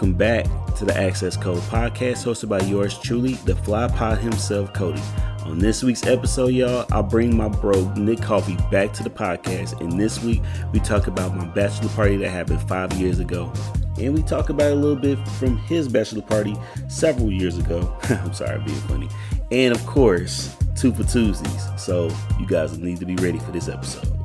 welcome back to the Access Code podcast hosted by yours truly, the fly pod himself, Cody. On this week's episode, y'all, I'll bring my bro Nick Coffee back to the podcast. And this week, we talk about my bachelor party that happened five years ago. And we talk about a little bit from his bachelor party several years ago. I'm sorry, being funny. And of course, two for Tuesdays. So you guys need to be ready for this episode.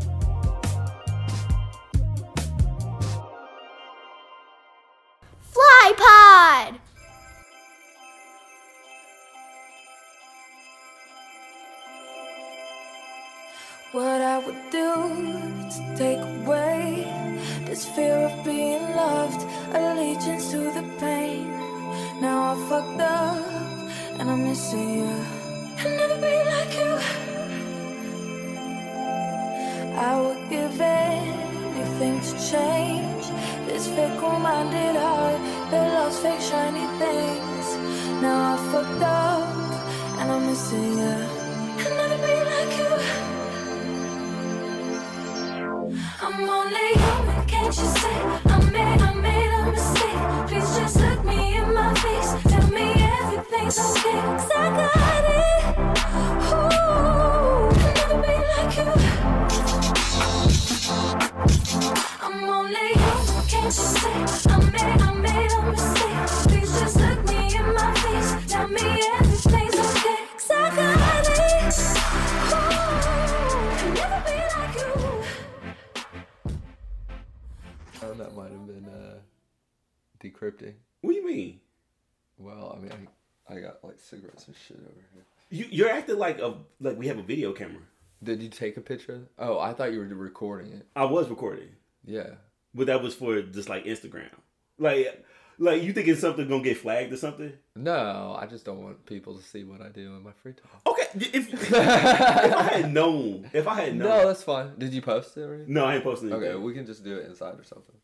Take a picture? Oh, I thought you were recording it. I was recording, Yeah. but that was for just like Instagram. Like, like you thinking something gonna get flagged or something? No, I just don't want people to see what I do in my free time. Okay, if, if I had known, if I had known, No, that's fine. Did you post it already? no, I ain't posting anything. Okay, we can just do it inside or something.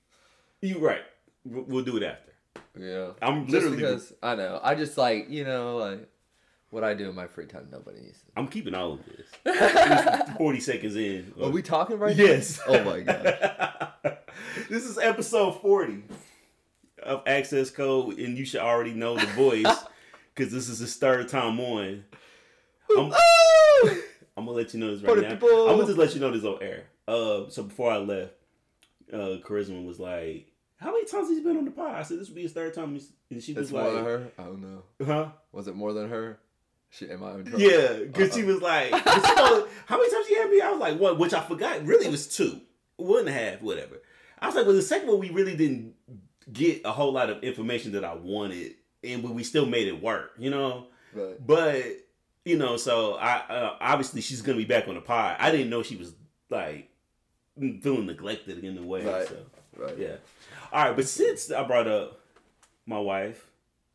you right. We'll do it after. Yeah. I'm Just literally, because I know. I just like you know like what I do in my free time. Nobody needs. To. I'm keeping all of this. Forty seconds in. Are we talking right Yes. now? Oh my god. this is episode 40 of Access Code, and you should already know the voice because this is his third time on. I'm, I'm gonna let you know this right now. people. I'm gonna just let you know this on air. Uh, so before I left, uh, Charisma was like, "How many times he's been on the pod?" I said, "This would be his third time," and she was It's more than like, her. Oh no. "Huh." Was it more than her? She am I in trouble? Yeah, because she Uh-oh. was like, you know, how many times you had me? I was like, one, which I forgot. Really, it was two, one and a half, whatever. I was like, well, the second one we really didn't get a whole lot of information that I wanted, and but we still made it work, you know. Right. But you know, so I uh, obviously she's gonna be back on the pod. I didn't know she was like feeling neglected in a way. Right. So Right. yeah. All right, but since I brought up my wife,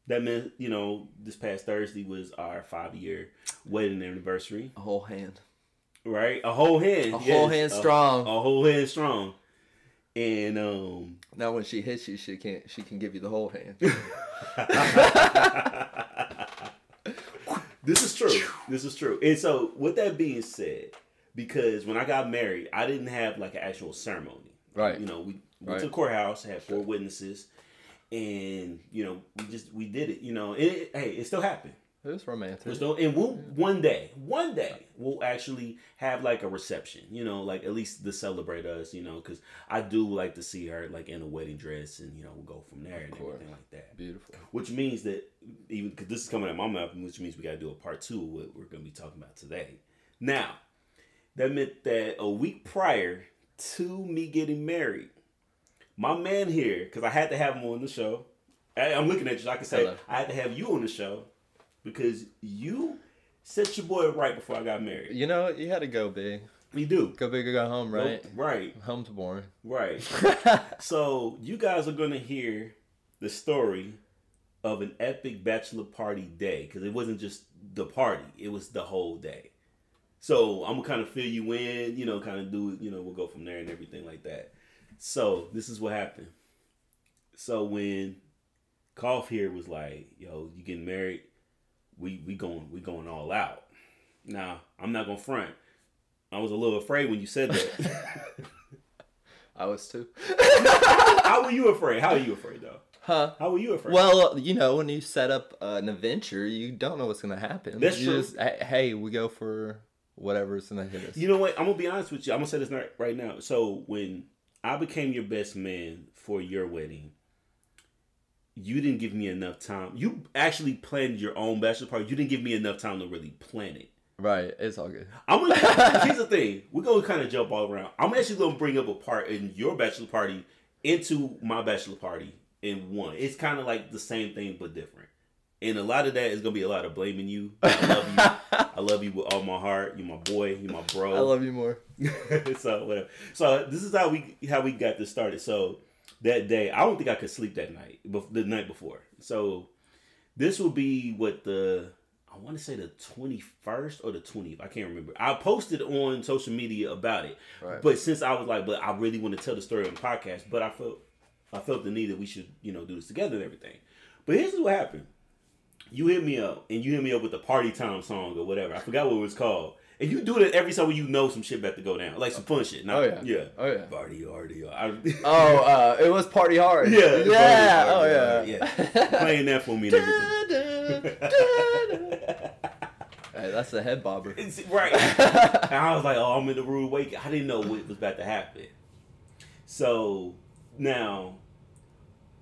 that meant you know this past Thursday was our five year wedding anniversary, A whole hand. right? A whole hand, A whole hand strong. a, whole hand strong, and um. Now when she hits you, she can't. She can give you the whole hand. this is true. This is true. And so, with that being said, because when I got married, I didn't have like an actual ceremony. Right. You know, we went Right. to the courthouse, had four witnesses, and you know, we just we did it. You know, and it, hey, it still happened. It was romantic. No, and we'll one day, one day, we'll actually have like a reception. You know, like at least to celebrate us. You know, because I do like to see her like in a wedding dress, and you know, we'll go from there and everything like that. Beautiful. Which means that even because this is coming at my mouth, which means we got to do a part two of what we're going to be talking about today. Now, that meant that a week prior to me getting married, my man here, because I had to have him on the show. I, I'm looking at you. I can say Hello. I had to have you on the show because you set your boy right before I got married. You know, you had to go big. You do, Go big or go home, right? Right, Home's boring. right. So you guys are gonna hear the story of an epic bachelor party day because it wasn't just the party; it was the whole day. So I'm gonna kind of fill you in, you know, kind of do it, you know, we'll go from there and everything like that. So this is what happened. So when Cough here was like, "Yo, you getting married? We we going we going all out." Now I'm not gonna front. I was a little afraid when you said that. I was too. How were you afraid? How are you afraid though? Huh? How were you afraid? Well, you know, when you set up uh, an adventure, you don't know what's gonna happen. That's You true. Just, hey, we go for whatever's gonna hit us. You know what? I'm gonna be honest with you. I'm gonna say this right now. So when I became your best man for your wedding, you didn't give me enough time. You actually planned your own bachelor party. You didn't give me enough time to really plan it. Right? It's all good. I'm gonna. here's the thing. We're gonna kind of jump all around. I'm actually gonna bring up a part in your bachelor party into my bachelor party in one. It's kind of like the same thing but different. And a lot of that is gonna be a lot of blaming you. I love you. I love you with all my heart. You're my boy. You're my bro. I love you more. so whatever. So this is how we how we got this started. So that day, I don't think I could sleep that night, bef- the night before. So this will be what the I want to say the twenty first or the twentieth. I can't remember. I posted on social media about it, Right. but since I was like, but I really want to tell the story on the podcast, but I felt I felt the need that we should you know do this together and everything. But here's what happened. You hit me up and you hit me up with the party time song or whatever. I forgot what it was called. And you do that every time when you know some shit about to go down, like some fun shit. Not, Oh, yeah. yeah, Oh, yeah. party. I, Oh, uh, it was party hard. Yeah, yeah. party Oh hard, yeah. yeah. playing that for me and everything. hey, that's a head bobber. It's- right. and I was like, oh, I'm in the rude awakening. I didn't know what was about to happen. So now,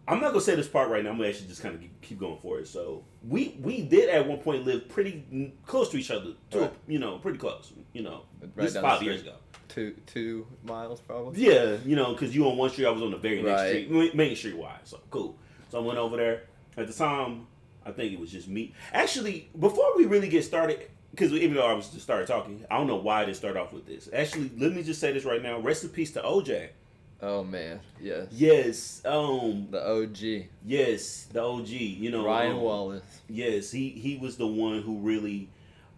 I'm not gonna say this part right now. I'm gonna actually just kind of keep going for it. So we we did at one point live pretty close to each other. To Right. you know, pretty close. You know, Right this is down the five years ago. Two two miles probably. Yeah, you know, because you on one street, I was on the very next Right. street, Main Street wide. So cool. So I went over there. At the time, I think it was just me. Actually, before we really get started, because even though I was just started talking, I don't know why I didn't start off with this. Actually, let me just say this right now. Rest in peace to OJ. Oh man, yes. Yes, um, The OG yes, the OG. You know, Ryan um, Wallace. Yes, he he was the one who really,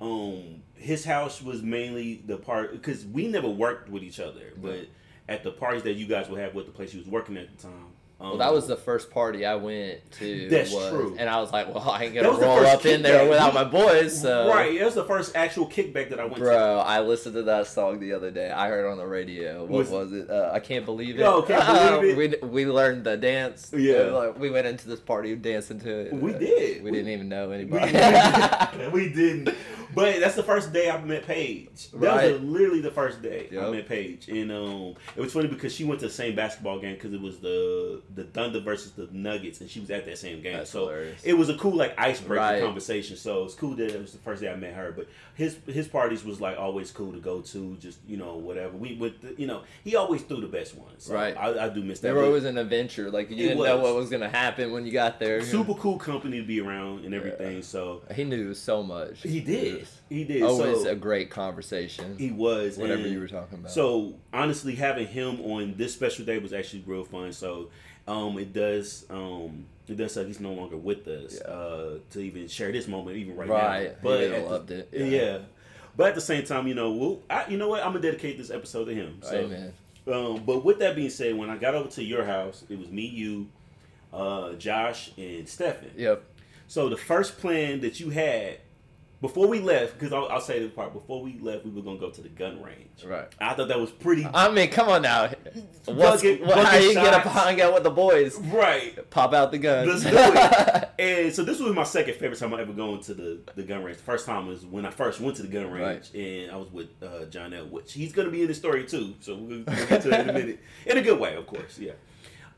um, his house was mainly the part because we never worked with each other, but at the parties that you guys would have with the place he was working at the time. Um, Well, that was the first party I went to. That's was- true. And I was like, well, I ain't gonna roll up in there without my boys. So. right. That was the first actual kickback that I went to. Bro, I listened to that song the other day. I heard it on the radio. What Was- was, it? Uh, I can't believe it. Yo, Can't Believe we we learned the dance. Yeah. Uh, like, we went into this party dancing to it. We did. We, We- didn't even know We, anybody. we didn't. But that's the first day I met Paige. That was Right. literally the first day I met Paige, and um, it was funny because she went to the same basketball game because it was the the Thunder versus the Nuggets, and she was at that same game. That's so hilarious. it was a cool like icebreaker Right. conversation. So it's cool that it was the first day I met her. But his his parties was like always cool to go to, just you know whatever. We with the, you know he always threw the best ones. So Right. I, I do miss that. They were always an adventure. Like you It didn't know what was gonna happen when you got there. super cool company to be around and everything. So He knew so much. he did. He did. Always so, a great conversation. He was whatever you were talking about. So honestly, having him on this special day was actually real fun. So um, it does um, it does suck he's no longer with us Yeah. uh, to even share this moment even right, Right. now. He really at the- it. Yeah. Yeah. But at the same time, you know, we'll, I, you know what? I'm gonna dedicate this episode to him. So, Amen. um, but with that being said, when I got over to your house, it was me, you, uh, Josh, and Stefan. Yep. So the first plan that you had before we left, because I'll, I'll say this part, before we left, we were gonna go to the gun range. Right. I thought that was pretty I mean, come on now. What's, Bucket- what, how you get up shots. hang out with the boys? right. Pop out the guns. Let's do it. and so this was my second favorite time I ever going to the, the gun range. The first time was when I first went to the gun range, and I was with uh, John L. Which he's gonna be in the story too. So we'll, we'll get to that in a minute, in a good way, of course. Yeah.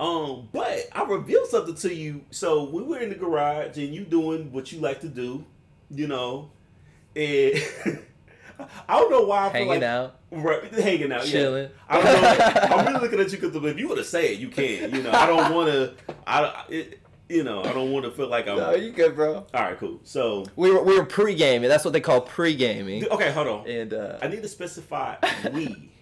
Um, but I revealed something to you. So we were in the garage, and you doing what you like to do, you know, and I don't know why I feel Hanging like out. Right, hanging out, Chilling. Yeah. I don't know. I'm really looking at you because if you were to say it, you can. You know, I don't want to. I, it, you know, I don't want to feel like I'm. No, you good, bro. All right, cool. So, We were we were pre gaming. That's what they call pre gaming. okay, hold on. And uh, I need to specify we.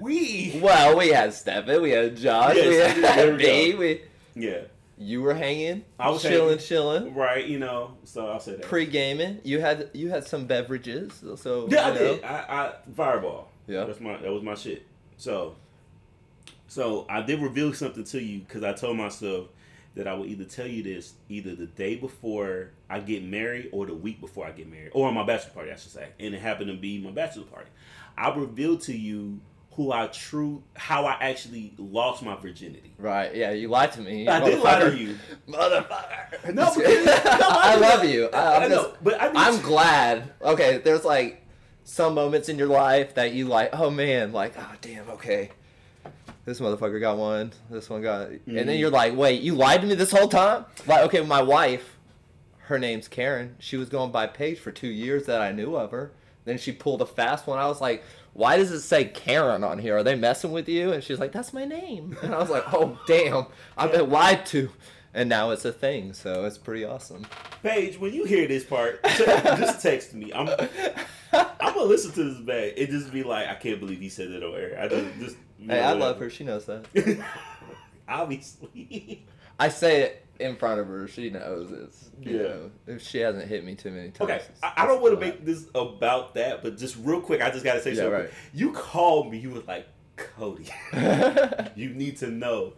We. well, we had Stephen, we had Josh, Yes, we had we me. We Yeah. You were hanging. I was chilling, chilling. Right. You know. So I'll say that. Pre gaming. You had you had some beverages. So Yeah, I know. did. I, I Fireball. Yeah. That's my. That was my shit. So. So I did reveal something to you because I told myself that I would either tell you this either the day before I get married or the week before I get married or on my bachelor party, I should say. And it happened to be my bachelor party. I revealed to you who I true how I actually lost my virginity. Right. Yeah, you lied to me. I did lie to you. Motherfucker. No, because- no, I I- love you. I, I'm, know, but I to- glad. Okay, there's like some moments in your life that you like, oh man, like, oh damn, okay. This motherfucker got one. This one got, and then Mhm. you're like, wait, you lied to me this whole time? Like, okay, my wife, her name's Karen. She was going by Paige for two years that I knew of her. Then she pulled a fast one. I was like, why does it say Karen on here? Are they messing with you? And she's like, that's my name. And I was like, oh damn, I've been lied to. And now it's a thing, so it's pretty awesome. Paige, when you hear this part, just text me. I'm I'm gonna listen to this back. It just be like, I can't believe he said that on air. I just just Hey, I love her. She knows that. Obviously. I say it in front of her. She knows it's. You Yeah. know, if she hasn't hit me too many times. Okay, it's- I, I don't want to make this about that, but just real quick, I just gotta say Yeah, something. right. You called me. You was like, Cody, you need to know.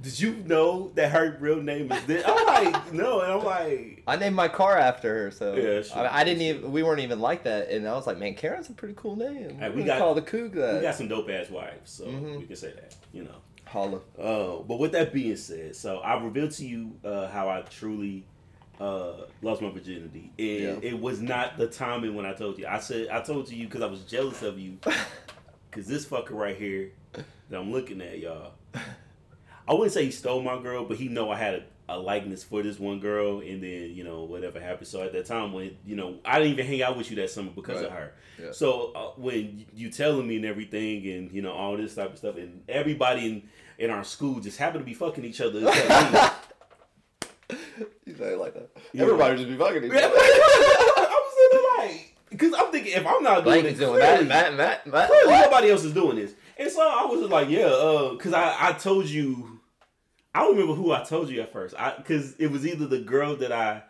Did you know that her real name is this? I'm like, no, and I'm like, I named my car after her, so Yeah, sure. I, I didn't even. We weren't even like that, and I was like, "Man, Karen's a pretty cool name. We got- call the Coug that." we got some dope ass wives, so Mhm. we can say that, you know. Holla. Uh, but with that being said, so I revealed to you uh, how I truly uh, lost my virginity, and Yeah. it was not the timing when I told you. I said I told you because I was jealous of you, because this fucker right here that I'm looking at, y'all. I wouldn't say he stole my girl, but he know I had a, a likeness for this one girl, and then you know whatever happened. So at that time when you know I didn't even hang out with you that summer because of her. Yeah. So uh, when you telling me and everything, and you know all this type of stuff, and everybody in in our school just happened to be fucking each other. You say like that. Yeah. Everybody just be fucking each other. I was sitting there like, because I'm thinking if I'm not doing Blank it, is doing clearly, that, Matt, Matt, Matt. clearly nobody else is doing this. And so I was just like, yeah, uh, because I I told you, I remember who I told you at first. I because it was either the girl that I.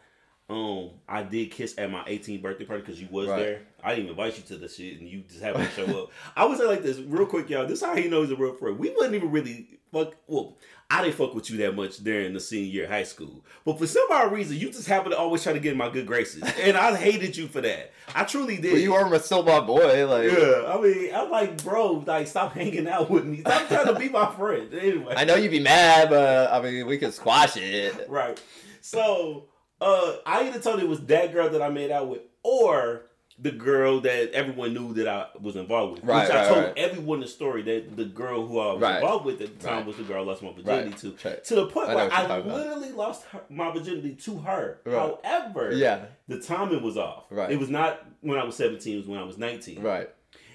Um, I did kiss at my 18th birthday party because you was Right. there. I didn't even invite you to the shit, and you just happened to show up. I would say like this, real quick, y'all. This is how he knows a real friend. We wasn't even really fuck. Well, I didn't fuck with you that much during the senior year of high school, but for some odd reason, you just happened to always try to get in my good graces, and I hated you for that. I truly did. Well, you were still my boy. Like, Yeah, I mean, I'm like, bro, like, stop hanging out with me. Stop trying to be my friend. Anyway, I know you'd be mad, but I mean, we could squash it. right. So, uh, I either told it was that girl that I made out with, or the girl that everyone knew that I was involved with. Right, Which I right, told right. everythe the story that the girl who I was involved with at the time was the girl I lost my virginity to. To the point I where I talking about. literally lost her, my virginity to her. However, Yeah. the timing was off. Right. It was not when I was 17, it was when I was 19. Right.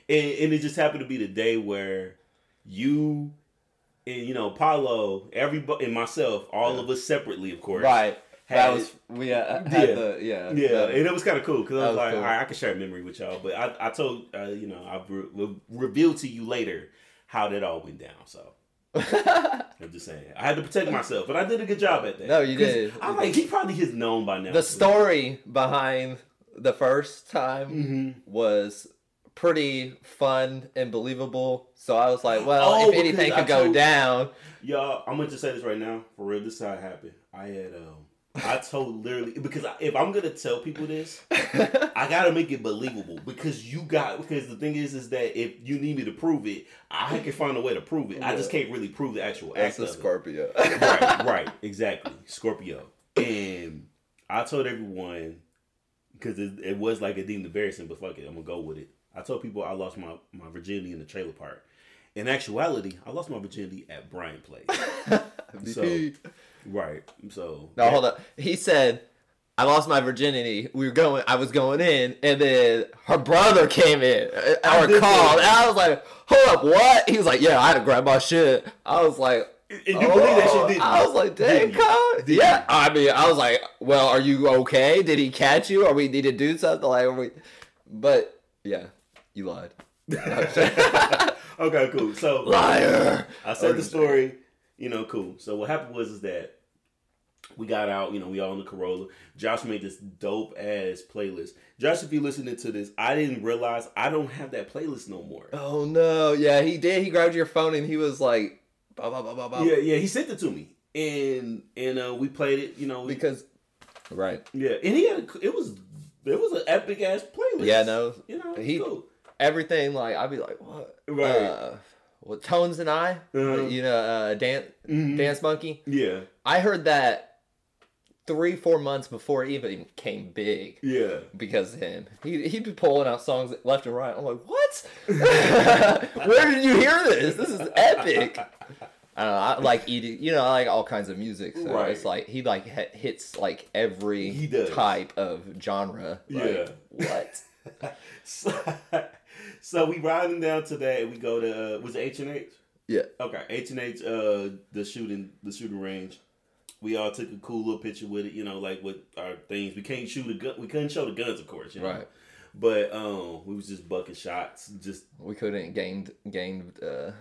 and, and it just happened to be the day where you and you know Paulo, everybody, and myself, all Yeah. of us separately, of course, Right. That was we uh, had Yeah. the yeah Yeah, the- and it was kind of cool because I was, was like, cool. all right, I can share a memory with y'all, but I, I told uh, you know I re- re- revealed to you later how that all went down. So I'm just saying I had to protect myself, but I did a good job at that. No, you did. I'm like he probably has known by now. the story behind the first time hmm was pretty fun and believable. So I was like, well, Oh, if anything could go down, Y'all, I'm gonna just say this right now for real. This is how it happened. I had um, I told literally because if I'm gonna tell people this, I gotta make it believable because you got because the thing is is that if you need me to prove it, I can find a way to prove it. I just can't really prove the actual act a of it. Scorpio. right, right, exactly. Scorpio. And I told everyone because it, it was like a deemed embarrassing, but fuck it, I'm gonna go with it. I told people I lost my, my virginity in the trailer park. In actuality, I lost my virginity at Brian Place. So- right. So No, hold up. He said, "I lost my virginity. We were going. I was going in, and then her brother came in uh, or called, and I was like, hold up, what?" He was like, "Yeah, I had to grab my shit." I was like. And you believe that she didn't? I was like, dang, Didn't you? Kyle. Did Yeah. I mean, I was like, well, are you okay? Did he catch you? Or we need to do something? Like, are we... But, yeah, you lied. okay, cool. So Liar. I said the story, you know, cool. So what happened was is that we got out, you know, we all in the Corolla. Josh made this dope ass playlist. Josh, if you listening to this, I didn't realize I don't have that playlist no more. Oh, no. Yeah, he did. He grabbed your phone and he was like, bah, bah, bah, bah, bah. Yeah, yeah, he sent it to me, and and uh, we played it, you know, we- Because, right. yeah, and he had a, it was it was an epic ass playlist. Yeah, no. you know, He- cool. everything. Like I'd be like, what? Right. Uh, what Tones and I, Uh-huh. you know, uh, dance Mhm. dance monkey. Yeah, I heard that three four months before it even came big. yeah. because of him. He he'd be pulling out songs left and right. I'm like, what? Where did you hear this? This is epic. I don't know. I like eating. You know, I like all kinds of music. So Right. it's like he like hit, hits like every type of genre. Like, Yeah. What? So, so we riding down today. We go to uh, was it H and H? Yeah. Okay, H and H. Uh, the shooting the shooting range. We all took a cool little picture with it. You know, like with our things. We can't shoot a gun. We couldn't show the guns, of course. You know? Right. But um, we was just bucking shots. Just We couldn't gained gained uh,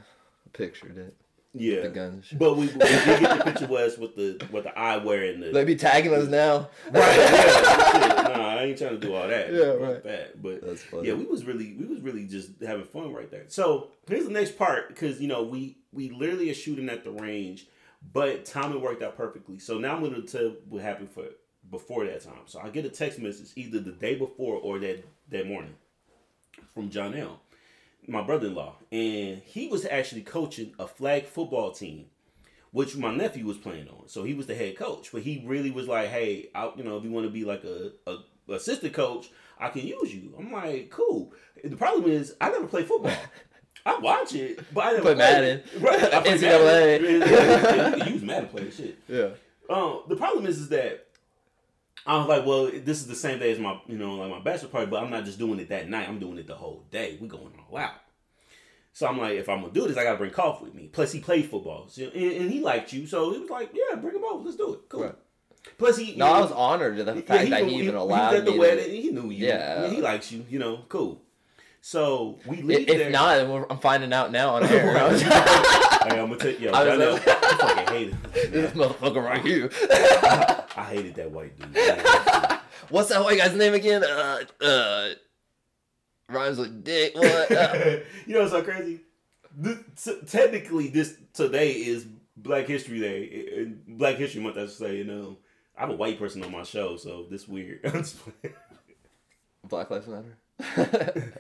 pictured it. yeah. The guns. But we, we did get the picture was with the with the eyewear and the They be tagging us now. right. Yeah, nah, I ain't trying to do all that. Yeah, right. That, but That's funny. yeah, we was really we was really just having fun right there. So here's the next part because you know we we literally are shooting at the range, but timing worked out perfectly. So now I'm gonna tell what happened for before that time. So I get a text message either the day before or that that morning from John L, my brother-in-law, and he was actually coaching a flag football team which my nephew was playing on. So he was the head coach, but he really was like, "Hey, I, you know, if you want to be like a, a assistant coach, I can use you." I'm like, "Cool." The problem is, I never played football. I watch it, but I never Play Madden. it. Right? I play NCAA. You can use Madden play shit. Yeah. Um, the problem is, is that I was like, well, this is the same day as my, you know, like my bachelor party, but I'm not just doing it that night. I'm doing it the whole day. We going all out. So I'm like, if I'm gonna do this, I gotta bring Cough with me. Plus, he played football, so, and, and he liked you, so he was like, yeah, bring him over. Let's do it. Cool. Right. Plus, he No, I was honored to the fact yeah, that knew- he even he allowed was at the me. wedding. To, He knew you. Yeah. he likes you. You know, cool. So we leave if there. not, I'm finding out now on air. Like, I'm gonna take yo. I was I, like- I fucking hated. this motherfucker right here. I hated that white dude. What's that white guy's name again? Uh, uh, rhymes with dick. What? Uh, you know what's so crazy? This, t- technically, this today is Black History Day, and Black History Month. I should say. You know, I have a white person on my show, so this weird. I'm. Black Lives Matter.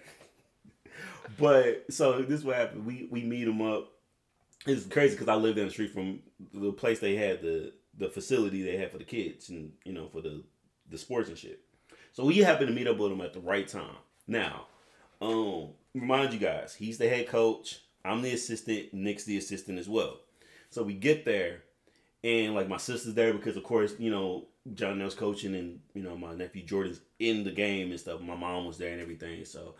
But so this what happened. We we meet him up. It's crazy because I lived down the street from the place they had the the facility they had for the kids and you know for the the sports and shit. So we happened to meet up with him at the right time. Now, um, remind you guys, he's the head coach. I'm the assistant. Nick's the assistant as well. So we get there, and like my sister's there because of course you know John L's coaching, and you know my nephew Jordan's in the game and stuff. My mom was there and everything. So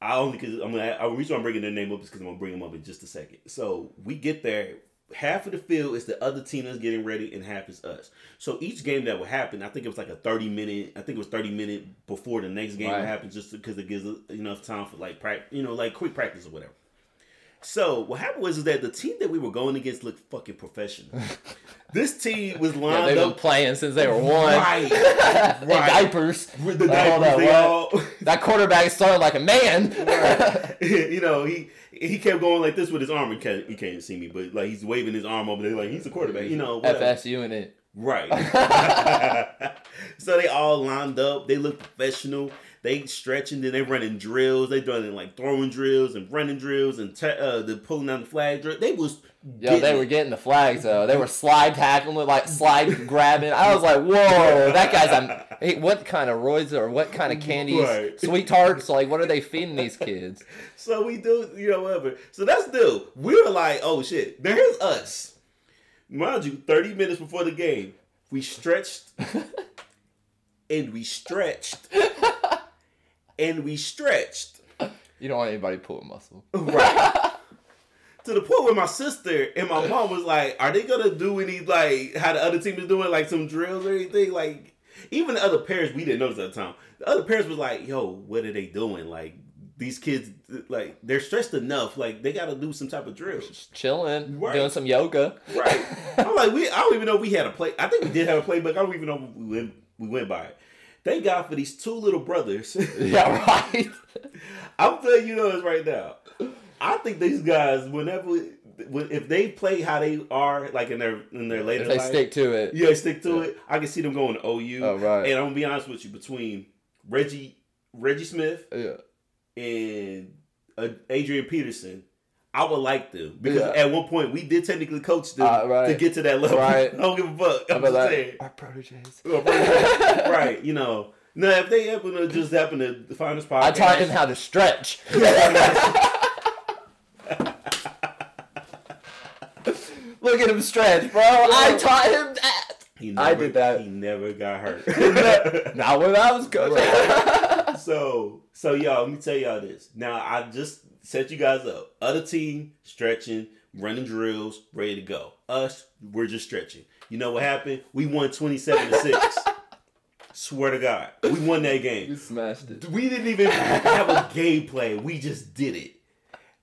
I only because I'm gonna. I reason I'm bringing their name up is because I'm gonna bring them up in just a second. So we get there. Half of the field is the other team that's getting ready, and half is us. So each game that would happen, I think it was like a 30 minute. I think it was 30 minute before the next game Right. would happen, just because it gives enough time for like practice, you know, like quick practice or whatever. So what happened was is that the team that we were going against looked fucking professional. this team was yeah, lined they've been up playing since they were one. right, right. diapers. With the Like, diapers, on, they all. That quarterback started like a man. you know, he he kept going like this with his arm. He can't, he can't see me, but like he's waving his arm over there, like he's a quarterback. You know, whatever. FSU in it. right? so they all lined up. They looked professional. They stretching, then they running drills. They doing like throwing drills and running drills and te- uh, the pulling down the flag drill. They was Yo, getting they were getting the flags though. They were slide tackling, with like slide grabbing. I was like, whoa, that guy's a. Hey, what kind of roids or what kind of candies? Right. Sweet tarts? Like, what are they feeding these kids? So we do, you know, whatever. So that's new. We were like, oh shit, there's us. Mind you, 30 minutes before the game, we stretched and we stretched and we stretched. You don't want anybody pulling muscle. Right. to the point where my sister and my mom was like, are they gonna do any like how the other team is doing, like some drills or anything? Like even the other parents we didn't notice at the time. The other parents was like, yo, what are they doing? Like these kids like they're stressed enough, like they gotta do some type of drill. Just chilling, Right. doing some yoga. Right. I'm like, we I don't even know if we had a play. I think we did have a playbook. I don't even know if we went we went by it. Thank God for these two little brothers. yeah, right. I'm telling you this right now. I think these guys, whenever if they play how they are, like in their in their later if they life, stick to it. yeah, stick to it. I can see them going to OU. Oh, right. And I'm gonna be honest with you, between Reggie Reggie Smith Yeah. and uh, Adrian Peterson, I would like them because Yeah. at one point we did technically coach them Uh, right. to get to that level. Right. I don't give a fuck. I'm just like, saying. our proteges. right, you know. Now, if they happen to just happen to find this podcast, I taught him how to stretch. Look at him stretch, bro. I taught him that. He I did that. He never got hurt. Not when I was coaching. so, so y'all, let me tell y'all this. Now, I just set you guys up. Other team stretching, running drills, ready to go. Us, we're just stretching. You know what happened? We won twenty-seven to six. Swear to God, we won that game. you smashed it. We didn't even have a game plan. We just did it.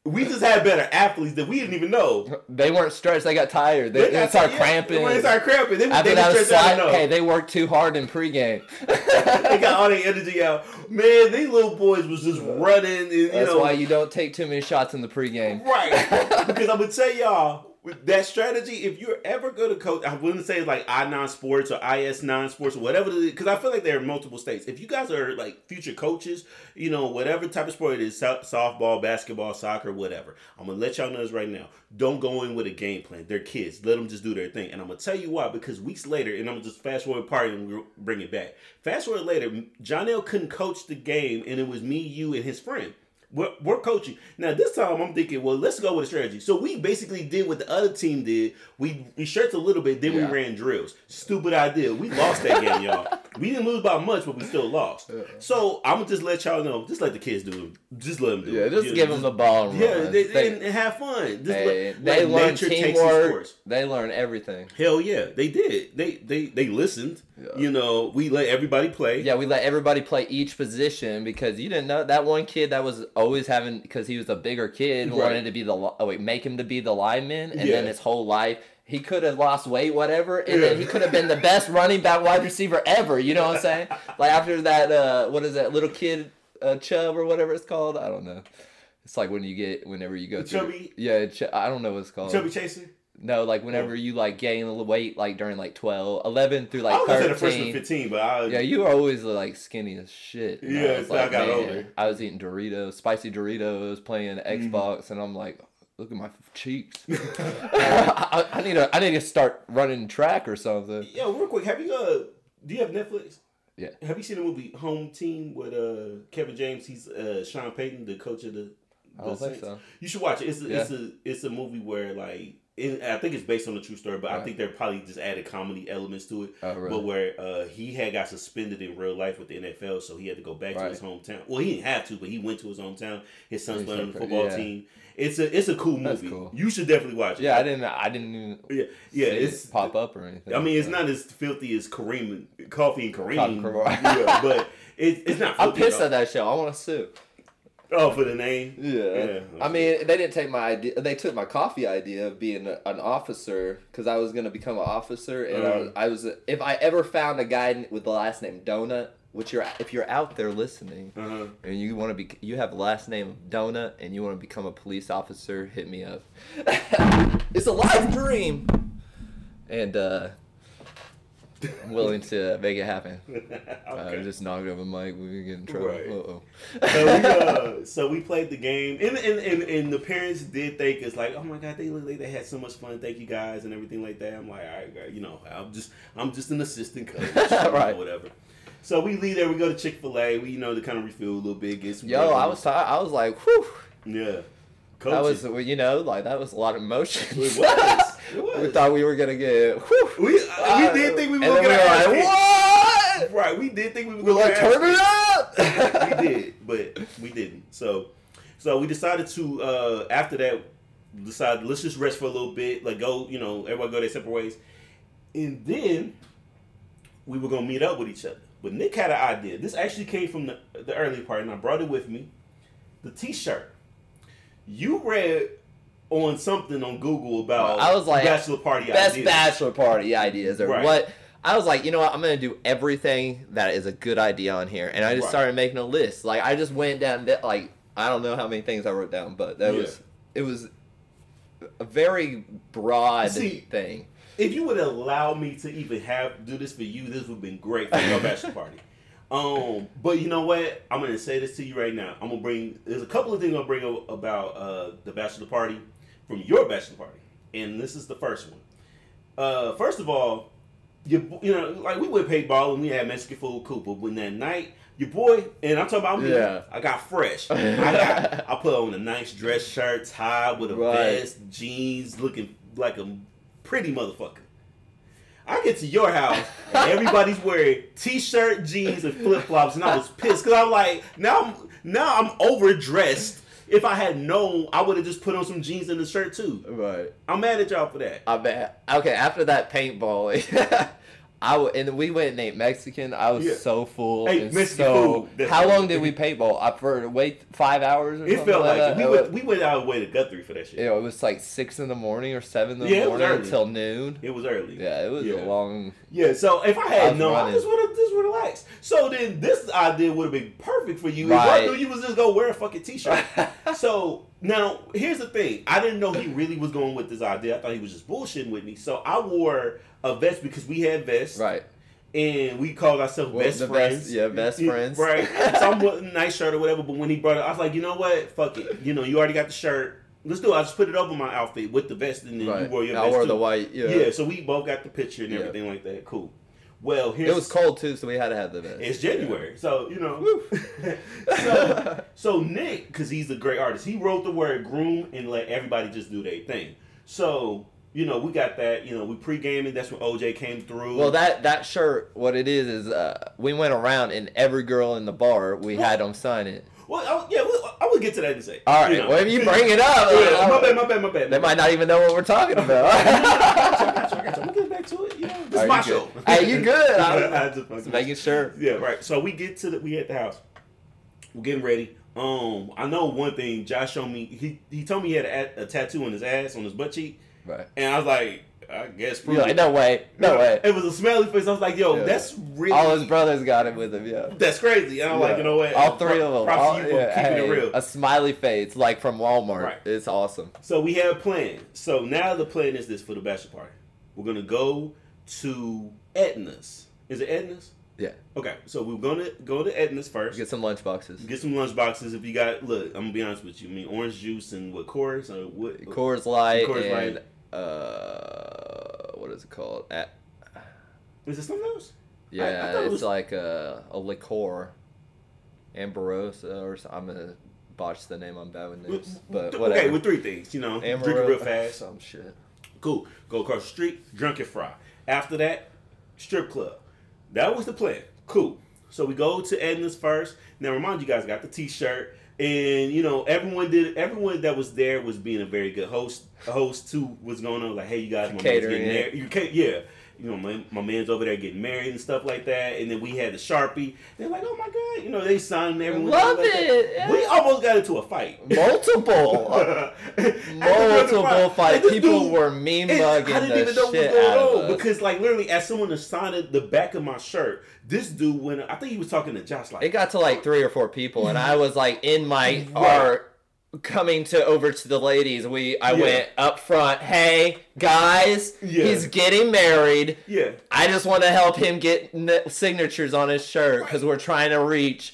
We just had better athletes that we didn't even know. They weren't stretched. They got tired. They, they, got- started yeah, cramping. They started cramping, they, After they that was slide, hey, they worked too hard in pregame. they got all their energy out. Man, these little boys was just running. And, That's know, why you don't take too many shots in the pregame. Right. because I'm gonna tell y'all that strategy, if you're ever gonna coach, I wouldn't say like I nine sports or IS non sports or whatever, because I feel like there are multiple states. If you guys are like future coaches, you know whatever type of sport it is softball, basketball, soccer, whatever. I'm gonna let y'all know this right now. Don't go in with a game plan. They're kids. Let them just do their thing. And I'm gonna tell you why. Because weeks later, and I'm gonna just fast forward part and bring it back. Fast forward later, John L couldn't coach the game, and it was me, you, and his friend. We're, we're coaching now. This time, I'm thinking, well, let's go with a strategy. So we basically did what the other team did. We we shirts a little bit, then Yeah. we ran drills. Stupid idea. We lost that game, y'all. We didn't lose by much, but we still lost. So I'm gonna just let y'all know. Just let the kids do it. Just let them do Yeah, it. just You know, give them the ball. Yeah, run. they, They- and, have fun. Just Hey, let, they let learn nature take some teamwork. They learn everything. Hell yeah, they did. They they they listened. Yeah. You know, we let everybody play. Yeah, we let everybody play each position because you didn't know that one kid that was always having because he was a bigger kid Right. wanted to be the oh wait make him to be the lineman and then his whole life he could have lost weight whatever and then he could have been the best running back wide receiver ever. You know what I'm saying? Like after that uh what is that little kid uh, Chubb or whatever it's called I don't know. It's like when you get whenever you go through Chubby? yeah Ch- I don't know what it's called. Chubby chaser. No, like whenever you like gain a little weight like during like 12, 11 through I like was the first 13. and fifteen, but I Yeah, you were always like skinny as shit. And Yeah, was so I got older. I was eating Doritos, spicy Doritos, playing Mm-hmm. Xbox, and I'm like, look at my cheeks. I, I need to, I need to start running track or something. Yeah, real quick, have you uh do you have Netflix? Yeah. Have you seen the movie Home Team with uh Kevin James? He's uh Sean Payton, the coach of the. I don't the think so. You should watch it. It's a, it's a it's a movie where like it, I think it's based on a true story, but I think they're probably just added comedy elements to it. Oh, really? But where uh, he had got suspended in real life with the NFL, so he had to go back to his hometown. Well, he didn't have to, but he went to his hometown. His son's playing on the football yeah. team. It's a it's a cool movie. cool. You should definitely watch it. Yeah, I didn't, I didn't even Yeah, yeah. It's it pop up or anything. I mean, it's not as filthy as Kareem, Coffee and Kareem. Coffee yeah, but it, it's not. I'm pissed all. at that show. I want to sue. Oh, for the name. Yeah. I mean, they didn't take my idea. They took my coffee idea of being a, an officer because I was gonna become an officer, and I, was, Mm. I was. If I ever found a guy with the last name Donut, which you're, if you're out there listening, Uh-huh. and you want to be, you have the last name Donut, and you want to become a police officer, hit me up. it's a live dream, and uh, I'm willing to make it happen. Uh, okay. just knocked over mic. We get in trouble. Right. Uh-oh. so, we, uh, so we played the game, and, and and and the parents did think it's like, oh my god, they look like they had so much fun. Thank you guys and everything like that. I'm like, all right, guys, you know, I'm just I'm just an assistant coach, know, Right. whatever. So we leave there. We go to Chick Fil A. We you know to kind of refuel a little bit, get some. Yo, I was tired. I was like, whew. yeah. That was, you know, like that was a lot of emotion. It was. We thought we were gonna get. Whew. We, uh, we did think we were gonna get we like, what? Right, we did think we were We're like, turn it up. we did, but we didn't. So, so we decided to uh after that decided let's just rest for a little bit, like go, you know, everybody go their separate ways, and then we were gonna meet up with each other. But Nick had an idea. This actually came from the, the early part, and I brought it with me. The T-shirt. You read on something on Google about I was like, bachelor party Best ideas. bachelor party ideas or Right. what? I was like, you know what? I'm gonna do everything that is a good idea on here, and I just Right. started making a list. Like I just went down, that, like I don't know how many things I wrote down, but that Yeah. was it was a very broad See, thing. if you would allow me to even have do this for you, this would have been great for your bachelor party. Um, but you know what? I'm gonna say this to you right now. I'm gonna bring. There's a couple of things I'll bring up about uh, the bachelor party from your bachelor party, and this is the first one. Uh, first of all, you you know like we went paintball and we had Mexican food, cool. But when that night, your boy and I'm talking about me, Yeah. I got fresh. I got I put on a nice dress shirt, tie with a Right. vest, jeans, looking like a pretty motherfucker. I get to your house and everybody's wearing t-shirt, jeans, and flip flops, and I was pissed because I'm like, now I'm now I'm overdressed. If I had known, I would have just put on some jeans and a shirt too. Right. I'm mad at y'all for that. I bet. Okay, after that paintball, I w- and we went and ate Mexican. I was Yeah. so full. Hey, and Mexican so, food, How long did we paintball? I for wait five hours. Or It something felt like that? it. we went, we went out of the way to Guthrie for that shit. know, it was like six in the morning or seven in the Yeah, morning until noon. It was early. Yeah, it was Yeah. a long. Yeah, so if I had known, I just would have just relaxed. So then this idea would have been perfect for you. If Right. I knew you was just go wear a fucking t-shirt. so now here's the thing: I didn't know he really was going with this idea. I thought he was just bullshitting with me. So I wore a vest because we had vests, Right. and we called ourselves Well, best friends. best- yeah, best Yeah, friends. Right. so I'm with a nice shirt or whatever. But when he brought it, I was like, you know what? Fuck it. You know, you already got the shirt. Let's do it. I just put it over my outfit with the vest, and then Right. you wore your I vest wore too. the white. Yeah. Yeah. So we both got the picture and Yeah. everything like that. Cool. Well, here's It was cold too, so we had to have the vest. It's January, so you know. so, so Nick, because he's a great artist, he wrote the word "groom" and let everybody just do their thing. So you know, we got that. You know, we pre-gaming. That's when OJ came through. Well, that that shirt, what it is is, uh, we went around and every girl in the bar, we had them sign it. Well, I, yeah, well, I will get to that in a second. All right, You know. well, if you bring it up, Yeah, uh, my bad, my bad, my bad. they might not even know what we're talking I got you, I about. got you, I got you. I'm gonna get back to it. You know, this Are is my good? show. Hey, you good? I I was just fucking- Just making sure. Yeah, right. So we get to the we at the house. We're getting ready. Um, I know one thing. Josh showed me. He he told me he had a, a tattoo on his ass on his butt cheek, Right. and I was like, I guess. prove like, no way, no way. It was a smiley face. I was like, yo, Yeah. that's really All his brothers got it with him, yeah. That's crazy. And I'm like, Yeah. you know what? All three of them. Props All- to you for yeah, keeping hey, it real. A smiley face, like from Walmart. Right. It's awesome. So we have a plan. So now the plan is this for the bachelor party. We're gonna go to Edna's. Is it Edna's? Yeah. Okay. So we're gonna go to Edna's first. Get some lunch boxes. Get some lunch boxes if you got. Look, I'm gonna be honest with you. I mean, orange juice and what Coors or what? Coors Light Coors and Light. uh, what is it called? A- Is it something else? I yeah, thought it it's was- like a, a liqueur, Amberosa, or s- I'm gonna botch the name. I'm bad with names, but okay, whatever. with three things. You know, drink it real fast. Some shit. Cool. Go across the street, Drunken Fry. After that, strip club. That was the plan. Cool. So we go to Edna's first. Now remind you guys, got the T-shirt, and you know everyone did. Everyone that was there was being a very good host. A host too was going on like, hey, you guys, Catering getting it. married. You can't, yeah. You know, my, my man's over there getting married and stuff like that. And then we had the Sharpie. They're like, oh my god, you know, they signed everyone. Love like it, yeah. We almost got into a fight. Multiple. Multiple fights. People were mean And mugging I didn't the even know what was shit going out of on us. because, like, literally, as someone assigned the back of my shirt, this dude went. I think he was talking to Josh. Like, It got to like three or four people, and I was like in my Right. art coming to over to the ladies. We I Yeah. went up front. Hey guys, Yeah. he's getting married. yeah, I just want to help him get n- signatures on his shirt because we're trying to reach.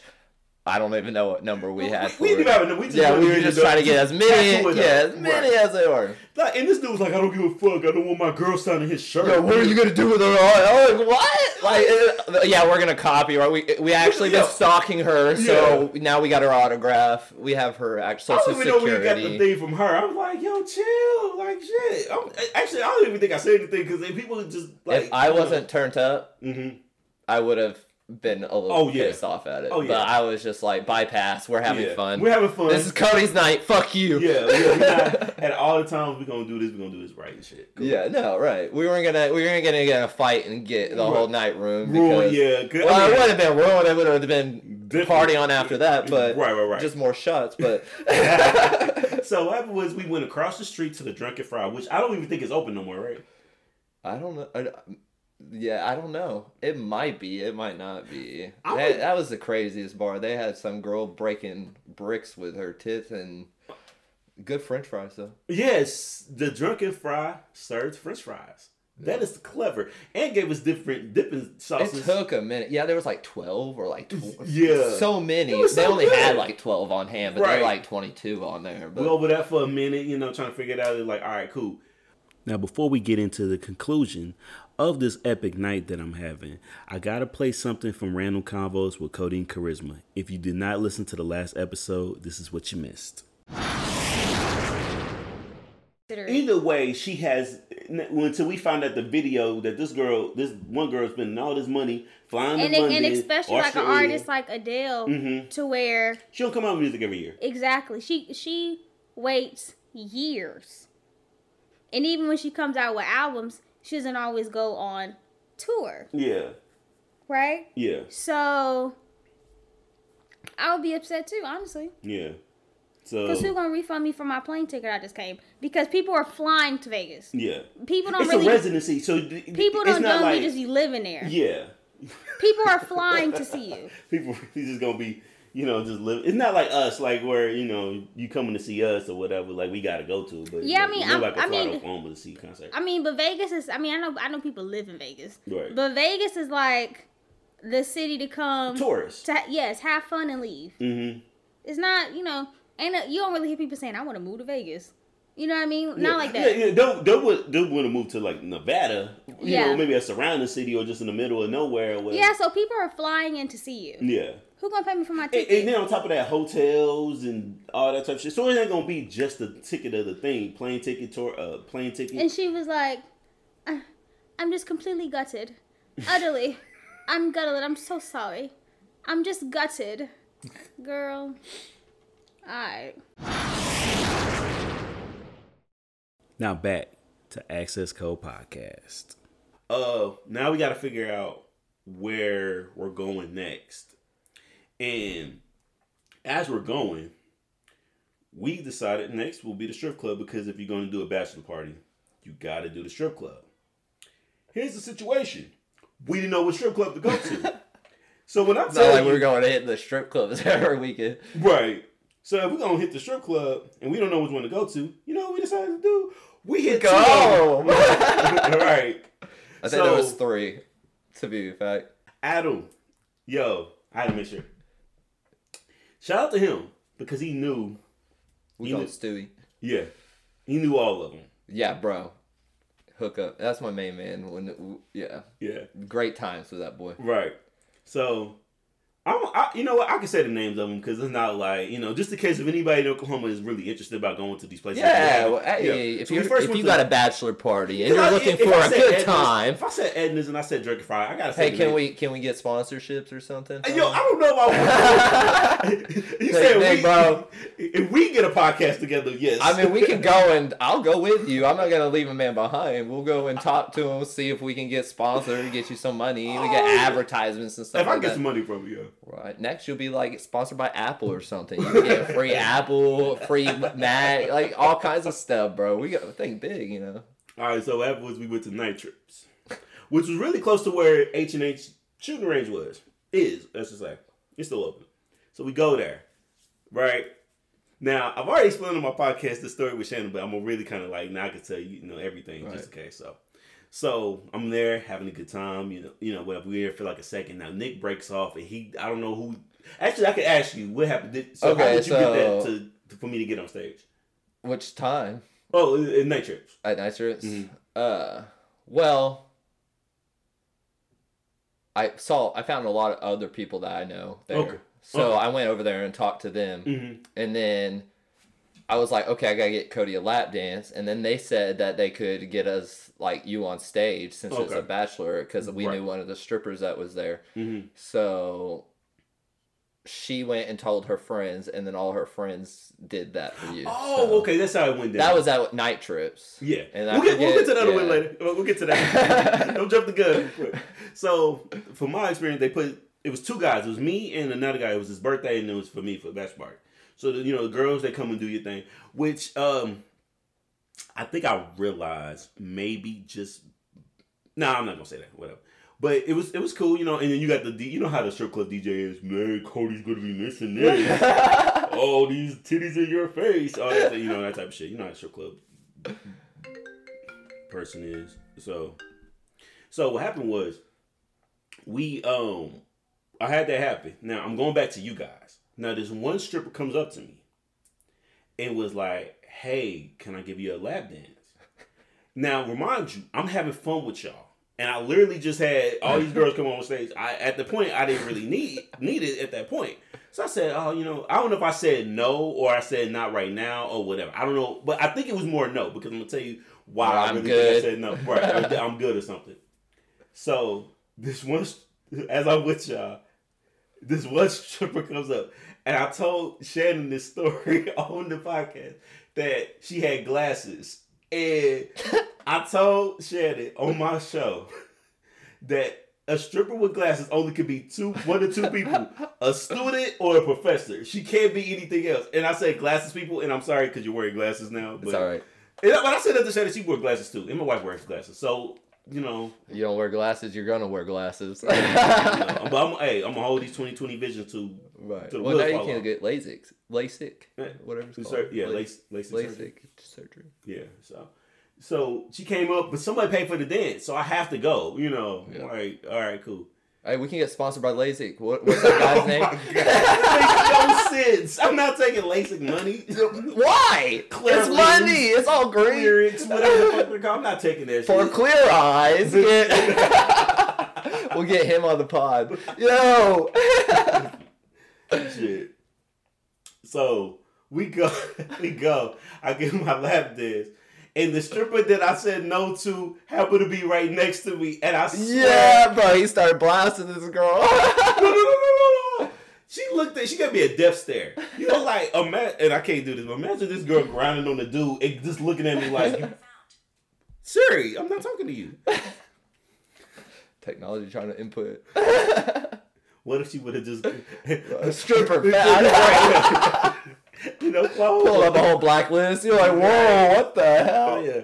I don't even know what number we had. We, we didn't have a- we just yeah, we were just trying to get as many, yeah, as many Right. as they were. Like, and this dude was like, I don't give a fuck. I don't want my girl signing his shirt. Yo, what are you gonna do with her? I'm like, what? Like, uh, yeah, we're gonna copy. Right? We we actually been stalking her, so now we got her autograph. We have her act- I don't even know we got the thing from her. I was like, yo, chill, like shit. I'm, actually, I don't even think I said anything because people just like. if I wasn't turned up, hmm I would have been a little Oh, yeah. pissed off at it. Oh, yeah. But I was just like, bypass. We're having yeah. fun. We're having fun. This is Cody's night. Fuck you. yeah, yeah. Not, at all the times we're gonna do this, we're gonna do this right and shit. Cool. Yeah, no, right. We weren't gonna we weren't gonna get in a fight and get the Right. whole night room. Because, yeah. Good. Well, I it would have been ruined. It would have been Different. party on after that, but Right, right, right. just more shots. But so what happened was we went across the street to the Drunken Fry, which I don't even think is open no more, right? I don't know. I, yeah, I don't know. It might be. It might not be. I That, that was the craziest bar. They had some girl breaking bricks with her tits and good French fries though. Yes, the Drunken Fry served French fries. That is clever, and gave us different dipping sauces. It took a minute. Yeah, there was like twelve or like tw- Yeah. so many. It was they only good. had like twelve on hand, but Right. they're like twenty two on there. But we over that for a minute, you know, trying to figure it out. It's like, all right, cool. Now, before we get into the conclusion of this epic night that I'm having, I gotta play something from Random Convos with Cody and Charisma. If you did not listen to the last episode, this is what you missed. Either way, she has until we found out the video that this girl, this one girl, spending all this money flying and, to it- London, and especially like an artist like Adele, Mhm. to where She don't come out with music every year. exactly she she waits years, and even when she comes out with albums, she doesn't always go on tour, Yeah, right? yeah, So I would be upset too, honestly, yeah. So because who's gonna refund me for my plane ticket I just came? Because people are flying to Vegas. yeah, People don't it's really. a residency. So people don't generally like just be living there. yeah. People are flying to see you. people really just gonna be you know just live. It's not like us, like where you know you coming to see us or whatever. Like we gotta go to, but Yeah, I mean, nobody I'm- can I fly mean- to Oklahoma to see a concert. I mean, but Vegas is. I mean, I know. I know people live in Vegas, Right. but Vegas is like the city to come Tourists. to. Yes, have fun and leave. Mm-hmm. It's not. You know, and you don't really hear people saying, "I want to move to Vegas." You know what I mean? Yeah. Not like that. Yeah, yeah. Don't don't want don't want to move to like Nevada. You Yeah. know, maybe a surrounding city or just in the middle of nowhere. Whatever. Yeah, so people are flying in to see you. Yeah. Who gonna pay me for my And, ticket? and then on top of that, hotels and all that type of shit. So it ain't gonna be just the ticket of the thing, plane ticket, tour, uh, plane ticket. And she was like, "Uh, "I'm just completely gutted, utterly. I'm gutted. I'm so sorry. I'm just gutted, girl." Alright. Now back to Access Code Podcast. Uh, now we got to figure out where we're going next, and as we're going, we decided next will be the strip club because if you're going to do a bachelor party, you got to do the strip club. Here's the situation: we didn't know what strip club to go to. so when I it's tell not like you, we're going to hit the strip clubs every weekend. Right. So if we're gonna hit the strip club and we don't know which one to go to, you know what we decided to do? We hit Go! of right. I think So- there was three, to be fact. Adam, yo, I had to make sure. Shout out to him because he knew. We call knew- Stewie. Yeah, he knew all of them. Yeah, bro. Hook up. That's my main man. When yeah, Yeah. great times with that boy. Right. So. I'm, I, you know what? I can say the names of them because it's not like you know, just in case if anybody in Oklahoma is really interested about going to these places. Yeah, well, hey, Yeah. if So you first if you got a bachelor party and you're looking if for I a good Edna's- time, If I said Edna's and I said Jerky Fry, I gotta say. hey, can name. we can we get sponsorships or something? Yo, I don't know about. you said hey, we, bro. If we get a podcast together, yes. I mean, we can go and I'll go with you. I'm not gonna leave a man behind. We'll go and talk to him, see if we can get sponsored, get you some money. We get Oh, advertisements and stuff if I like get that. some money from you, Right. Next, you'll be like sponsored by Apple or something. You get free Apple, free Mac, like all kinds of stuff, bro. We got to think big, you know. all right. So afterwards, we went to Night Trips, which was really close to where H and H shooting range was. Is let's just like it's still open. So we go there, right? Now I've already explained on my podcast the story with Shannon, but I'm gonna really kind of like now I can tell you, you know, everything just in case. So. So I'm there having a good time, you know. You know, whatever. We're here for like a second. Now Nick breaks off, and he, I don't know who. Actually, I could ask you what happened. Did, so how Okay, did you get that so- to, to for me to get on stage? Which time Oh, in, in night trips. at Night Trips? Mhm. Uh, well, I saw I found a lot of other people that I know there. Okay. So Okay. I went over there and talked to them, Mm-hmm. and then I was like, okay, I gotta get Cody a lap dance, and then they said that they could get us like you on stage since it's Okay. a bachelor because we Right. knew one of the strippers that was there. Mm-hmm. So she went and told her friends, and then all her friends did that for you. Oh, So okay. That's how it went down. That was at night trips. yeah. and we'll, get, we'll get to that forget- little later. We'll we'll get to that. Don't jump the gun. So, from my experience, they put it was two guys. It was me and another guy. It was his birthday, and it was for me for the bachelor party. So, the, you know, the girls they come and do your thing, which um, I think I realized maybe just. No, nah, I'm not gonna say that. Whatever. But it was it was cool, you know. And then you got the D- you know how the strip club DJ is. Man, Cody's gonna be missing this. all these titties in your face. All that, you know, that type of shit. You know how strip club person is. So So what happened was, we um, I had that happen. Now I'm going back to you guys. Now this one stripper comes up to me, and was like, "Hey, can I give you a lap dance?" Now remind you, I'm having fun with y'all. And I literally just had all these girls come on stage. I at the point I didn't really need need it at that point. So I said, oh, you know, I don't know if I said no or I said not right now or whatever. I don't know, but I think it was more no because I'm gonna tell you why Or I I'm really good. think I said no. Right, I'm good or something. So this one, as I'm with y'all, this one stripper comes up, and I told Shannon this story on the podcast that she had glasses, and I told Shannon on my show that a stripper with glasses only could be two, one or two people, a student or a professor. She can't be anything else. And I say glasses people, and I'm sorry because you're wearing glasses now. But It's all right. and when I said that to Shannon, she wore glasses too, and my wife wears glasses. So you know, You don't wear glasses, you're gonna wear glasses. you know, but I'm, hey, I'm gonna hold these 2020 vision to right. Well, now you can off. get LASIK, LASIK, whatever it's called. yeah, La- lace, lace, surgery. LASIK surgery. Yeah, so so she came up, but somebody paid for the dance, so I have to go. You know, Yeah. like all right, cool. Hey, we can get sponsored by LASIK. What, what's that guy's Oh name? my God. That makes no sense. I'm not taking LASIK money. Why? Clear it's money. It's all green. Lyrics, whatever the fuck they're called. I'm not taking that For shit. clear eyes, get- we'll get him on the pod. Yo. shit. So we go, we go. I give my lap dance, and the stripper that I said no to happened to be right next to me, and I swear, yeah, bro. He started blasting this girl. no, no, no, no, no, no. She looked at, she gave me a death stare. You know, like imagine, and I can't do this. But imagine this girl grinding on the dude and just looking at me like, Siri, I'm not talking to you. Technology trying to input. What if she would have just A stripper, you know. Pull up a whole blacklist. You're like, whoa, what the Oh hell? yeah.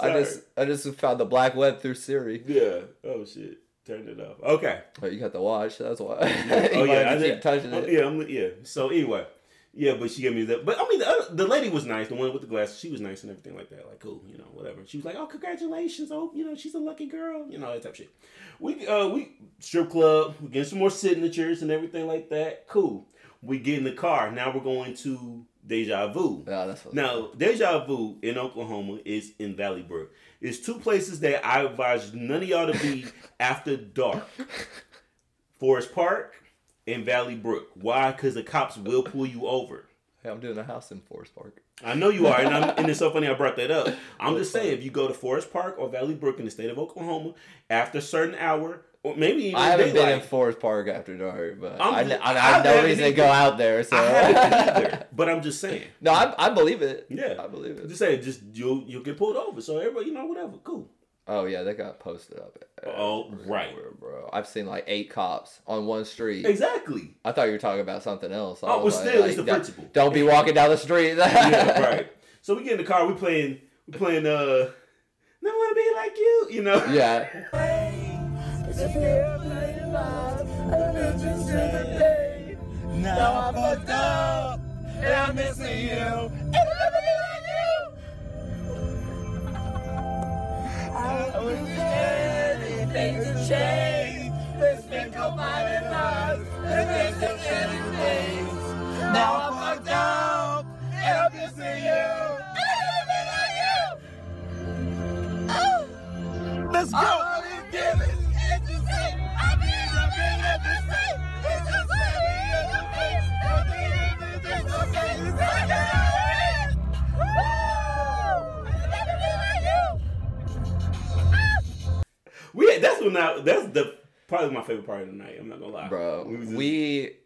I just, I just found the black web through Siri. yeah. Oh shit. Turned it off. Okay. Oh, you got the watch. That's why. Oh yeah, I did. touching oh, it. Yeah, I'm, yeah. So anyway, yeah, but she gave me that. But I mean, the other, the lady was nice. The one with the glasses, she was nice and everything like that. Like cool, you know, whatever. She was like, oh, congratulations. Oh, you know, she's a lucky girl. You know that type of shit. We uh we strip club. We getting some more signatures and everything like that. Cool. We get in the car. Now we're going to Deja Vu. Yeah, that's what. Now, Deja Vu in Oklahoma is in Valley Brook. It's two places that I advise none of y'all to be after dark. Forest Park and Valley Brook. Why? Because the cops will pull you over. Hey, I'm doing a house in Forest Park. I know you are, and, I'm, and it's so funny I brought that up. I'm just saying, if you go to Forest Park or Valley Brook in the state of Oklahoma after a certain hour, or maybe even I haven't been in Forest Park after dark, but I'm I, just- I, I I have no reason to go out there. So I haven't either. But I'm just saying. no, I, I believe it. Yeah. I believe I'm it. just saying, just you'll you'll get pulled over. So everybody, you know, whatever, cool. Oh yeah, they got posted up. Oh, right. bro. I've seen like eight cops on one street. Exactly. I thought you were talking about something else. I Oh, was well, still, like, it's the don't- principle. Don't be walking down the street. yeah, right. So we get in the car. We playing. We playing. Uh, never wanna be like you. You know. Yeah. Now I'm fucked up, and I'm missing you. And I'll never be like you. I was anything to change. This been combining us, and this is anything. Now I'm fucked up, and I'm missing you. And be like you. Let's go. All We. That's when I. That's the probably my favorite part of the night. I'm not gonna lie, Bro, was just- we,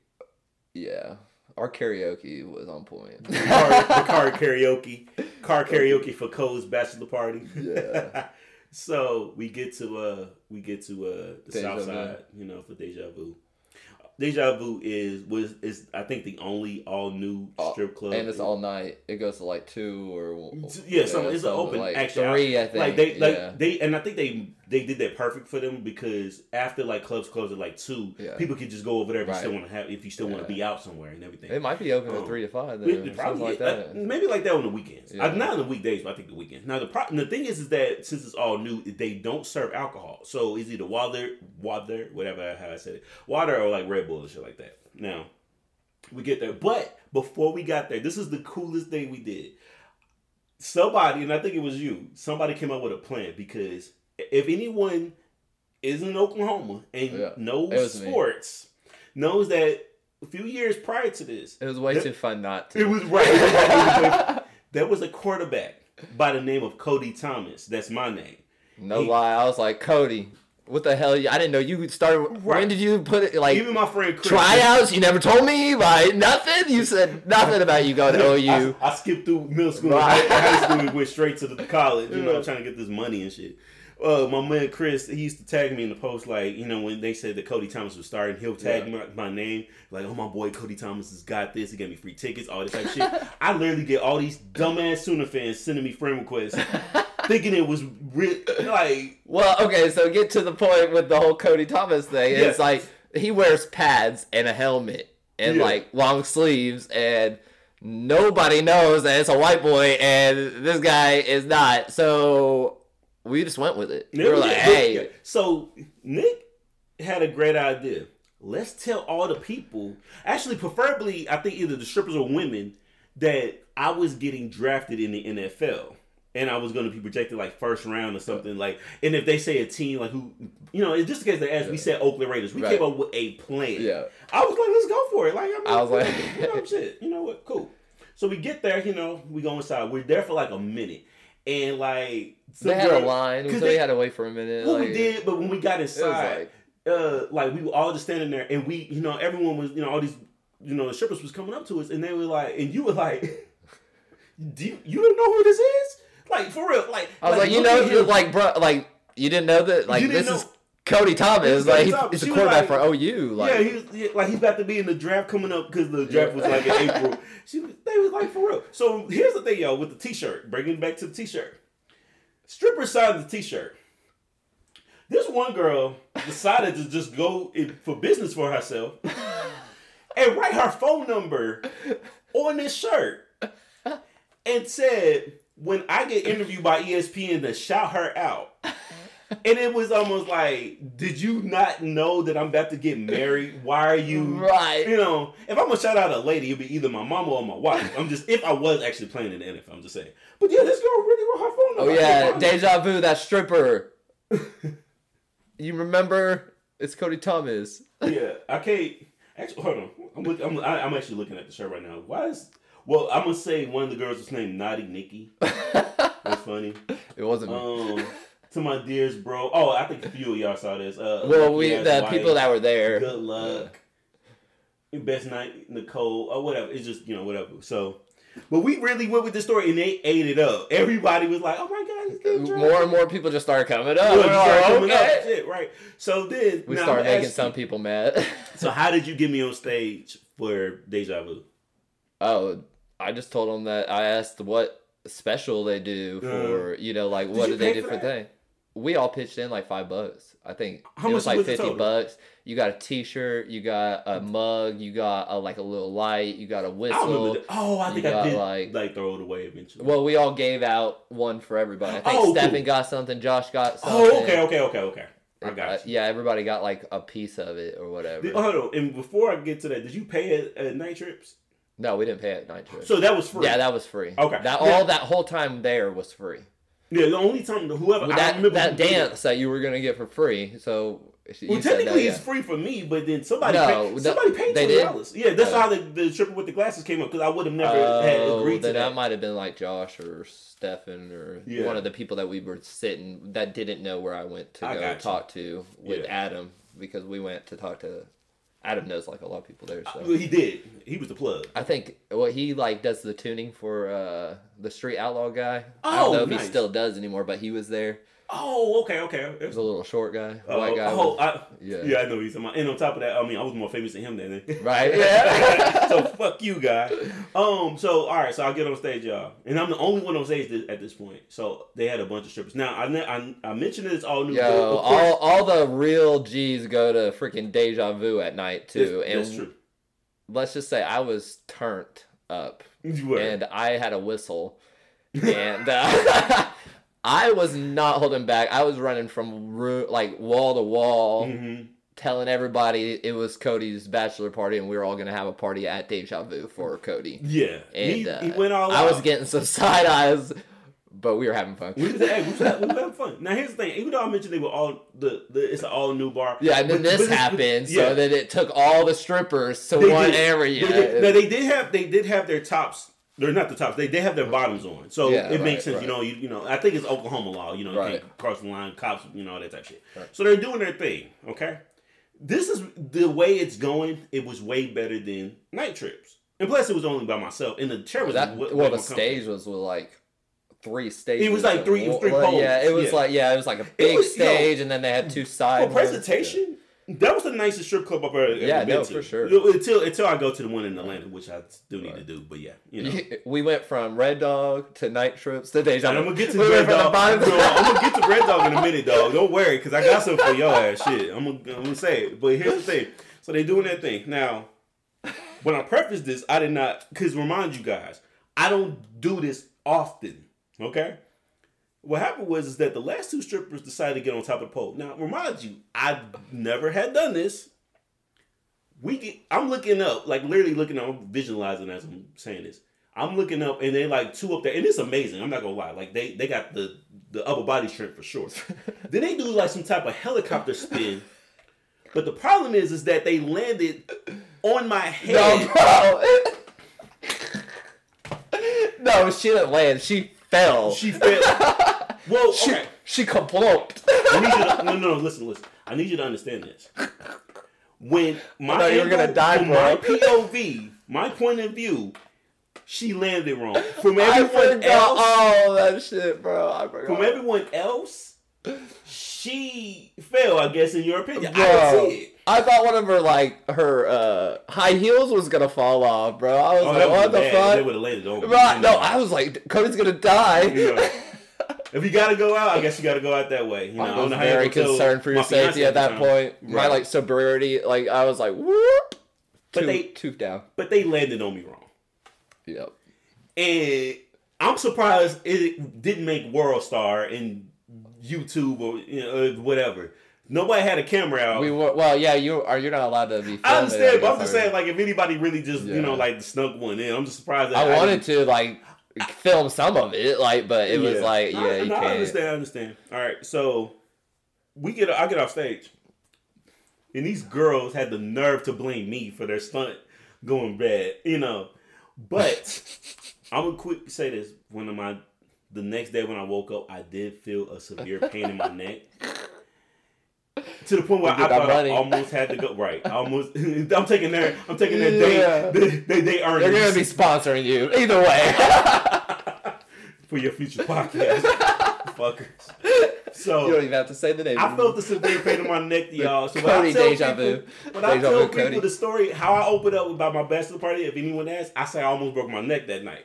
yeah, our karaoke was on point. car, the car karaoke, car karaoke for Cole's bachelor party. Yeah. so we get to uh we get to uh the Deja south Vu. side, you know, for Deja Vu. Deja Vu is was is I think the only all new Oh, strip club, and it's all night. It goes to like two or Yeah, so it's an open like actually. three. I think. Like they like yeah. they and I think they they did that perfect for them because after like clubs close at like two, Yeah. people can just go over there if you still want to have if you still want to be out somewhere and everything. It might be open Oh. at three to five. Then, probably like uh, that. maybe like that on the weekends. Yeah. Uh, not on the weekdays, but I think the weekends. Now the pro- the thing is, is that since it's all new, they don't serve alcohol. So it's either water, water, whatever how I said it, water or like Red Bull and shit like that. Now we get there, but before we got there, this is the coolest thing we did. Somebody, and I think it was you, somebody came up with a plan because if anyone is in Oklahoma and Yeah. knows was me. sports, knows that a few years prior to this, It was way That- too fun not to. it was right. It was- there was a quarterback by the name of Cody Thomas. That's my name. no he- lie. I was like, Cody, what the hell? I didn't know you started. When did you put it? Like Even my friend Chris. tryouts? You never told me. Like nothing. You said nothing about you going to OU. I, I skipped through middle school Right. and high school and went straight to the college. You know, trying to get this money and shit. Uh, my man Chris, he used to tag me in the post, like you know when they said that Cody Thomas was starting, he'll tag Yeah. my, my name, like oh my boy Cody Thomas has got this. He gave me free tickets, all this type of shit. I literally get all these dumbass Sooner fans sending me friend requests, thinking it was real. Like Well, okay, so get to the point with the whole Cody Thomas thing. It's like he wears pads and a helmet and Yeah. like long sleeves, and nobody knows that it's a white boy, and this guy is not. So we just went with it. We were like, hey, Yeah. So Nick had a great idea. Let's tell all the people, actually, preferably, I think either the strippers or women, that I was getting drafted in the NFL. And I was going to be projected like first round or something like. And if they say a team like who, you know, it's just in case they ask, we said Oakland Raiders. We Right. came up with a plan. Yeah. I was like, let's go for it. Like, I, mean, I was like- you know, shit. You know what? Cool. So we get there. You know, we go inside. We're there for like a minute, and like they had a line, so 'cause we they- had to wait for a minute. well, like, we did, but when we got inside, like, uh, like we were all just standing there, and we, you know, everyone was, you know, all these, you know, the strippers was coming up to us, and they were like, and you were like, do you, you don't know who this is? Like for real, like I was like, you know, like, bro, like you didn't know that, like this is know- Cody Thomas, like Thomas. he's a quarterback like- for OU, like. yeah, he was yeah, like he's about to be in the draft coming up because the draft was like in April. She they was like for real. So here's the thing, y'all, with the t-shirt, bringing it back to the t-shirt. Stripper signed the t-shirt. This one girl decided to just go in for business for herself and write her phone number on this shirt and said, when I get interviewed by ESPN to shout her out. And it was almost like, did you not know that I'm about to get married? Why are you Right. You know, if I'm gonna shout out a lady, it'd be either my mama or my wife. I'm just if I was actually playing in the NFL, I'm just saying. But yeah, this girl really wrote her phone Oh yeah, deja vu. That stripper. you remember? It's Cody Thomas. yeah, I can't. Actually, hold on. I'm, look, I'm, I- I'm actually looking at the shirt right now. Why is? Well, I'm gonna say one of the girls was named Naughty Nikki. That's funny. It wasn't. Um, to my dears, bro. Oh, I think a few of y'all saw this. Uh, well, we the Wife, people that were there. Good luck. Best night, Nicole, or whatever. It's just you know whatever. So, but we really went with the story, and they ate it up. Everybody was like, "Oh my god, he's getting drunk." More and more people just started coming up. Yeah, started like, coming up, shit, right? So then We now started making some people mad. So how did you get me on stage for Deja Vu? oh, I just told them that I asked what special they do for you know like what you do they do for that? thing. We all pitched in like five bucks. I think How it was like was fifty bucks. You got a T-shirt, you got a mug, you got a, like a little light, you got a whistle. The, oh, I think I got, did like- like, throw it away eventually. Well, we all gave out one for everybody. I think Oh, Stephen cool. got something, Josh got something. oh, okay, okay, okay, okay. I Uh, got you. yeah, everybody got like a piece of it or whatever. Did- hold on, and before I get to that, did you pay at, at night trips? no, we didn't pay at night trips. So that was free. yeah, that was free. Okay. That Yeah. all that whole time there was free. Yeah. The only time whoever I that that dance that you were gonna get for free. So Well, said that, technically yeah. it's free for me, but then somebody No, paid, somebody paid twenty dollars. Yeah, that's Oh. how the, the stripper with the glasses came up because I would have never had Oh, agreed to that. that might have been like Josh or Stefan or Yeah. one of the people that we were sitting that didn't know where I went to I go got you. talk to with Yeah. Adam because we went to talk to Adam knows like a lot of people there. So he did. He was the plug. I think well he like does the tuning for uh the Street Outlaw guy. I Oh, don't know if nice. he still does anymore, but he was there. Oh, okay, okay. He was a little short guy, Oh, white guy. oh, with- I, yeah. yeah. I know he's about. And on top of that, I mean, I was more famous than him then. Right, yeah. so fuck you, guy. Um. So all right. So I get on stage, y'all, and I'm the only one on stage th- at this point. So they had a bunch of strippers. Now I ne- I, I mentioned it's all new. Yo, course, all, all the real G's go to freaking Deja Vu at night too. that's, and that's true. let's just say I was turned up You were. and I had a whistle. And uh, I was not holding back. I was running from ro- like wall to wall, Mhm. telling everybody it was Cody's bachelor party and we were all going to have a party at Deja Vu for Cody. Yeah. And he, uh, he went all I out. was getting some side eyes, but we were having fun. We was, hey, we was, having, we was having fun. Now here's the thing. Even though I mentioned they were all the, the it's an all new bar. Yeah, and then but- this but happened, yeah. so that it took all the strippers to They one did. area. They did. Now they did have they did have their tops. They're not the tops. They they have their bottoms on, so Yeah, it makes right, sense. You know, you, you know. I think it's Oklahoma law. You know, you Right. can't cross the line, cops, you know, all that type of shit. Right. So they're doing their thing. Okay, this is the way it's going. It was way better than night trips, and plus it was only by myself, and the chair was that, way well, the stage was with like three stages. It was like three- it was three Well, Yeah, it was yeah. like yeah, it was like a big was- stage, and then they had two For side presentation, that was the nicest strip club I've ever, Yeah, been no, to. for sure. Until until I go to the one in Atlanta, which I do need to do. But yeah, you know. We went from Red Dog to Night Trips to Deja. I'm gonna get to We red dog. bottom to- No, I'm gonna get to red dog in a minute, dog. Don't worry, cause I got something for your ass. Shit, I'm gonna, I'm gonna say it. But here's the thing. So they doing that thing now. When I preface this, I did not, cause remind you guys, I don't do this often. Okay. What happened was is that the last two strippers decided to get on top of the pole. Now, remind you, I never had done this. We get, I'm looking up, like literally looking up, I'm visualizing as I'm saying this. I'm looking up and they like two up there, and it's amazing. I'm not gonna lie, like they they got the the upper body strength for sure. then they do like some type of helicopter spin, but the problem is is that they landed on my head. No, bro. no, she didn't land. She fell. She fell. Well, she, okay. she kaplopped. I need you to, no, no, no, listen, listen. I need you to understand this. When my thought you were gonna die, bro. my POV, my point of view, she landed wrong. From everyone else, all that shit, bro. I forgot. from everyone else, she fell. I guess in your opinion, I Bro, it. I thought one of her like her uh, high heels was gonna fall off, bro. I was Oh, like, what the bad. fuck? They would have landed on. Right, no, know. I was like, Cody's gonna die. You know. If you gotta go out, I guess you gotta go out that way. You know, I don't was you very concerned for your safety at that point. My like sobriety, like I was like, whoop, But they- tooth down. But they landed on me wrong. Yep. and I'm surprised it didn't make World Star and YouTube or you know, whatever. Nobody had a camera out. We were well, yeah. You are you're not allowed to be. I understand, but I'm just saying, like, if anybody really just, you know, like snuck one in, I'm just surprised. That I wanted to like film some of it, like, but it was like, No, yeah, you no, I can't. understand. I understand. All right, so we get. I get off stage, and these girls had the nerve to blame me for their stunt going bad. You know, but I'm gonna quick say this: when of my the next day when I woke up, I did feel a severe pain in my neck. To the point where I thought I almost had to go. Right, I almost. I'm taking their. I'm taking their Yeah. day. They, they, they earn They're gonna be sponsoring you either way. for your future podcast, fuckers. So you don't even have to say the name. I felt the severe pain in my neck, y'all. So when Cody I tell deja people, vu. when I tell people Cody. the story, how I opened up about my bachelor party, if anyone asks, I say I almost broke my neck that night.